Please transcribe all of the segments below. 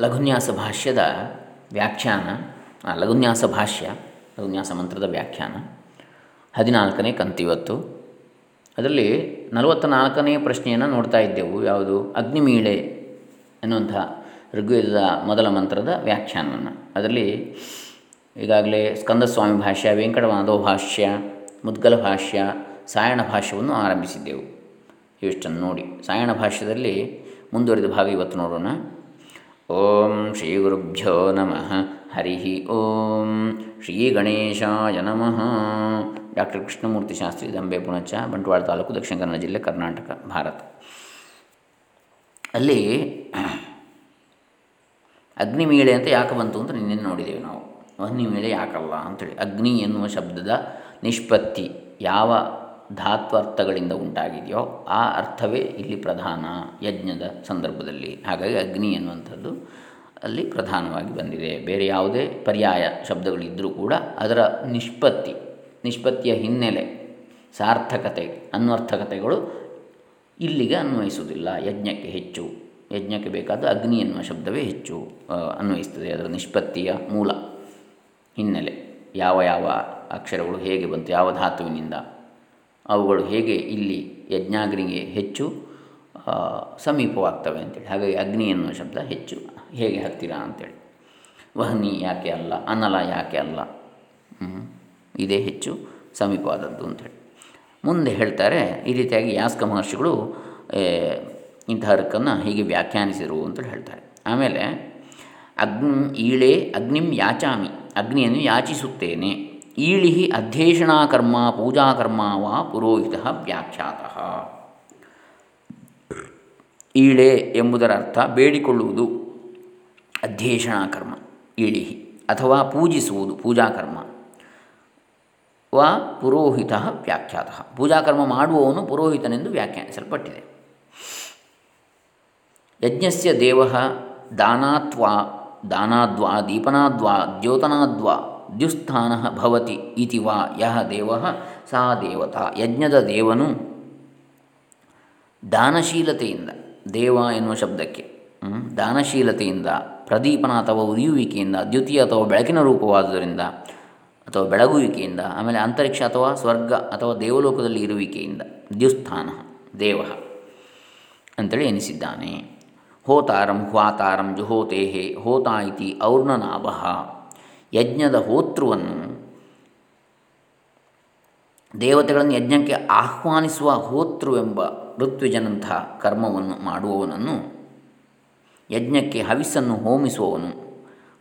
ಲಘುನ್ಯಾಸ ಭಾಷ್ಯದ ವ್ಯಾಖ್ಯಾನ ಲಘುನ್ಯಾಸ ಭಾಷ್ಯ, ಲಘುನ್ಯಾಸ ಮಂತ್ರದ ವ್ಯಾಖ್ಯಾನ, ಹದಿನಾಲ್ಕನೇ ಕಂತಿವತ್ತು. ಅದರಲ್ಲಿ ನಲವತ್ತ ನಾಲ್ಕನೇ ಪ್ರಶ್ನೆಯನ್ನು ನೋಡ್ತಾ ಇದ್ದೆವು. ಯಾವುದು? ಅಗ್ನಿಮೀಳೆ ಎನ್ನುವಂಥ ಋಗ್ವೇದದ ಮೊದಲ ಮಂತ್ರದ ವ್ಯಾಖ್ಯಾನವನ್ನು. ಅದರಲ್ಲಿ ಈಗಾಗಲೇ ಸ್ಕಂದಸ್ವಾಮಿ ಭಾಷ್ಯ ವೆಂಕಟಮಾಧವ ಭಾಷ್ಯ, ಮುದ್ಗಲ ಭಾಷ್ಯ, ಸಾಯಣ ಭಾಷ್ಯವನ್ನು ಆರಂಭಿಸಿದ್ದೆವು. ಇವಿಷ್ಟನ್ನು ನೋಡಿ. ಸಾಯಣ ಭಾಷ್ಯದಲ್ಲಿ ಮುಂದುವರಿದ ಭಾಗ ಇವತ್ತು ನೋಡೋಣ. ಓಂ ಶ್ರೀ ಗುರುಭ್ಯೋ ನಮಃ. ಹರಿ ಓಂ. ಶ್ರೀ ಗಣೇಶಾಯ ನಮಃ. ಡಾಕ್ಟರ್ ಕೃಷ್ಣಮೂರ್ತಿ ಶಾಸ್ತ್ರಿ ದಂಬೆ ಪುಣಚ, ಬಂಟ್ವಾಳ ತಾಲೂಕು, ದಕ್ಷಿಣ ಕನ್ನಡ ಜಿಲ್ಲೆ ಕರ್ನಾಟಕ, ಭಾರತ. ಅಲ್ಲಿ ಅಗ್ನಿಮೀಳೆ ಅಂತ ಯಾಕೆ ಬಂತು ಅಂತ ನಿನ್ನೆ ನೋಡಿದ್ದೇವೆ ನಾವು. ಅಗ್ನಿಮೀಳೆ ಯಾಕಲ್ಲ ಅಂಥೇಳಿ ಅಗ್ನಿ ಎನ್ನುವ ಶಬ್ದದ ನಿಷ್ಪತ್ತಿ. ಯಾವ ಧಾತ್ವರ್ಥಗಳಿಂದ ಉಂಟಾಗಿದೆಯೋ ಆ ಅರ್ಥವೇ ಇಲ್ಲಿ ಪ್ರಧಾನ ಯಜ್ಞದ ಸಂದರ್ಭದಲ್ಲಿ. ಹಾಗಾಗಿ ಅಗ್ನಿ ಎನ್ನುವಂಥದ್ದು ಅಲ್ಲಿ ಪ್ರಧಾನವಾಗಿ ಬಂದಿದೆ. ಬೇರೆ ಯಾವುದೇ ಪರ್ಯಾಯ ಶಬ್ದಗಳಿದ್ದರೂ ಕೂಡ ಅದರ ನಿಷ್ಪತ್ತಿ, ನಿಷ್ಪತ್ತಿಯ ಹಿನ್ನೆಲೆ, ಸಾರ್ಥಕತೆ, ಅನ್ವರ್ಥಕತೆಗಳು ಇಲ್ಲಿಗೆ ಅನ್ವಯಿಸುವುದಿಲ್ಲ. ಯಜ್ಞಕ್ಕೆ ಹೆಚ್ಚು, ಯಜ್ಞಕ್ಕೆ ಬೇಕಾದ ಅಗ್ನಿ ಎನ್ನುವ ಶಬ್ದವೇ ಹೆಚ್ಚು ಅನ್ವಯಿಸ್ತದೆ. ಅದರ ನಿಷ್ಪತ್ತಿಯ ಮೂಲ ಹಿನ್ನೆಲೆ, ಯಾವ ಯಾವ ಅಕ್ಷರಗಳು ಹೇಗೆ ಬಂತು, ಯಾವ ಧಾತುವಿನಿಂದ ಅವುಗಳು ಹೇಗೆ ಇಲ್ಲಿ ಯಜ್ಞಾಗ್ನಿಗೆ ಹೆಚ್ಚು ಸಮೀಪವಾಗ್ತವೆ ಅಂತೇಳಿ. ಹಾಗಾಗಿ ಅಗ್ನಿ ಎನ್ನುವ ಶಬ್ದ ಹೆಚ್ಚು. ಹೇಗೆ ಹತ್ತಿರ ಅಂತೇಳಿ. ವಹನಿ ಯಾಕೆ ಅಲ್ಲ, ಅನಲ ಯಾಕೆ ಅಲ್ಲ? ಇದೇ ಹೆಚ್ಚು ಸಮೀಪವಾದದ್ದು ಅಂಥೇಳಿ ಮುಂದೆ ಹೇಳ್ತಾರೆ, ಈ ರೀತಿಯಾಗಿ ಯಾಸ್ಕ ಮಹರ್ಷಿಗಳು ಇಂತಹ ಅರ್ಕನ್ನು ಹೀಗೆ ವ್ಯಾಖ್ಯಾನಿಸಿರು ಅಂತೇಳಿ ಹೇಳ್ತಾರೆ. ಆಮೇಲೆ, ಅಗ್ನಿ, ಈಳೆ ಅಗ್ನಿಂ ಯಾಚಾಮಿ. ಅಗ್ನಿಯನ್ನು ಯಾಚಿಸುತ್ತೇನೆ. ಈಳಿ ಅಧ್ಯೇಷಣಾಕರ್ಮ ಪೂಜಾಕರ್ಮ ವಾ ಪುರೋಹಿತ ವ್ಯಾಖ್ಯಾತ. ಈಳೆ ಎಂಬುದರ ಅರ್ಥ ಬೇಡಿಕೊಳ್ಳುವುದು ಅಧ್ಯೇಷಣಾಕರ್ಮ ಈಳಿ ಅಥವಾ ಪೂಜಿಸುವುದು ಪೂಜಾಕರ್ಮ ವಾ ಪುರೋಹಿತ ವ್ಯಾಖ್ಯಾತ. ಪೂಜಾಕರ್ಮ ಮಾಡುವವನು ಪುರೋಹಿತನೆಂದು ವ್ಯಾಖ್ಯಾನಿಸಲ್ಪಟ್ಟಿದೆ. ಯಜ್ಞಸ್ಯ ದೇವ ದಾನಾತ್ವಾ, ದಾನಾದ್ವಾ, ದೀಪನಾದ್ವಾ, ದ್ಯೋತನಾದ್ವಾ ದ್ಯುಸ್ಥಾನ ಭವತಿ ಇತಿ ವಾ ಯಹ ದೇವ, ಸಾ ದೇವತಾ, ಯಜ್ಞದ ದೇವನು ದಾನಶೀಲತೆಯಿಂದ, ದೇವ ಎನ್ನುವ ಶಬ್ದಕ್ಕೆ ದಾನಶೀಲತೆಯಿಂದ, ಪ್ರದೀಪನ ಅಥವಾ ಉರಿಯುವಿಕೆಯಿಂದ ದ್ಯುತಿ ಅಥವಾ ಬೆಳಕಿನ ರೂಪವಾದುದರಿಂದ ಅಥವಾ ಬೆಳಗುವಿಕೆಯಿಂದ, ಆಮೇಲೆ ಅಂತರಿಕ್ಷ ಅಥವಾ ಸ್ವರ್ಗ ಅಥವಾ ದೇವಲೋಕದಲ್ಲಿ ಇರುವಿಕೆಯಿಂದ, ದ್ಯುಸ್ಥಾನ, ದೇವ ಅಂತೇಳಿ ಎನಿಸಿದ್ದಾನೆ. ಹೋತಾರಂ ಹ್ವಾತಾರಂ ಜುಹೋತೇಹೆ, ಹೋತಾ ಇತಿ ಔರ್ಣನಾಭ. ಯಜ್ಞದ ಹೋತೃವನ್ನು ದೇವತೆಗಳನ್ನು ಯಜ್ಞಕ್ಕೆ ಆಹ್ವಾನಿಸುವ ಹೋತೃವೆಂಬ ಋತ್ವಿಜನಂತಹ ಕರ್ಮವನ್ನು ಮಾಡುವವನನ್ನು ಯಜ್ಞಕ್ಕೆ ಹವಿಸ್ಸನ್ನು ಹೋಮಿಸುವವನು.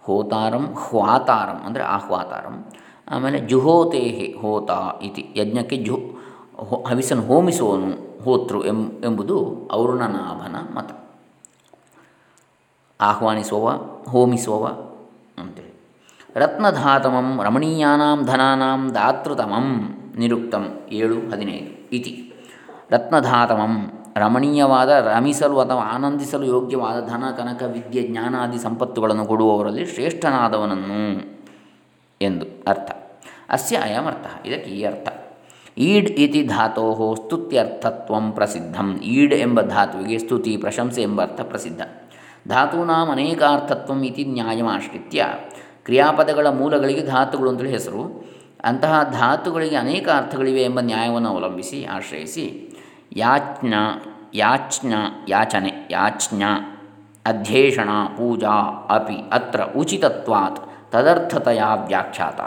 ಹೋತಾರಂ ಹ್ವಾತಾರಂ ಅಂದರೆ ಆಹ್ವಾತಾರಂ. ಆಮೇಲೆ ಜುಹೋತೇಹೆ ಹೋತ ಇತಿ ಯಜ್ಞಕ್ಕೆ ಜು ಹವಿಸನ್ನು ಹೋಮಿಸುವವನು ಹೋತೃ ಎಂ ಎಂಬುದು ಔರ್ಣನಾಭನ ಮತ. ಆಹ್ವಾನಿಸುವವ, ಹೋಮಿಸುವವ ರತ್ನಧಾತಮಂ ರಮಣೀಯಾನಾಂ ಧನಾನಾಂ ದಾತೃತಮಂ ನಿರುಕ್ತಂ ಏಳು ಹದಿನೈದು ಇತಿ. ರತ್ನಧಾತಮಂ ರಮಣೀಯವಾದ, ರಮಿಸಲು ಅಥವಾ ಆನಂದಿಸಲು ಯೋಗ್ಯವಾದ ಧನ, ಕನಕ, ವಿದ್ಯೆ, ಜ್ಞಾನಾದಿ ಸಂಪತ್ತುಗಳನ್ನು ಕೊಡುವವರಲ್ಲಿ ಶ್ರೇಷ್ಠನಾದವನನ್ನು ಎಂದು ಅರ್ಥ. ಅಸ್ಯ ಅಯಮರ್ಥ ಇದಕ್ಕೆ ಈ ಅರ್ಥ. ಈಡ್ ಇತಿ ಧಾತೋ ಸ್ತುತ್ಯರ್ಥತ್ವ ಪ್ರಸಿದ್ಧಂ. ಈಡ್ ಎಂಬ ಧಾತುವಿಗೆ ಸ್ತುತಿ, ಪ್ರಶಂಸೆ ಎಂಬ ಅರ್ಥ ಪ್ರಸಿದ್ಧ. ಧಾತೂನಾಂ ಅನೇಕಾರ್ಥತ್ವ ಇತಿ ನ್ಯಾಯಮಾಶ್ರಿತ್ಯ. ಕ್ರಿಯಾಪದಗಳ ಮೂಲಗಳಿಗೆ ಧಾತುಗಳು ಅಂತೇಳಿ ಹೆಸರು. ಅಂತಹ ಧಾತುಗಳಿಗೆ ಅನೇಕ ಅರ್ಥಗಳಿವೆ ಎಂಬ ನ್ಯಾಯವನ್ನು ಅವಲಂಬಿಸಿ ಆಶ್ರಯಿಸಿ ಯಾಚ್ಞ ಯಾಚ್ಞ ಯಾಚನೆ ಯಾಚ್ಞ ಅಧ್ಯೇಷಣ, ಪೂಜಾ, ಅಪಿ, ಅತ್ರ, ಉಚಿತತ್ವಾತ್, ತದರ್ಥತೆಯ ವ್ಯಾಖ್ಯಾತ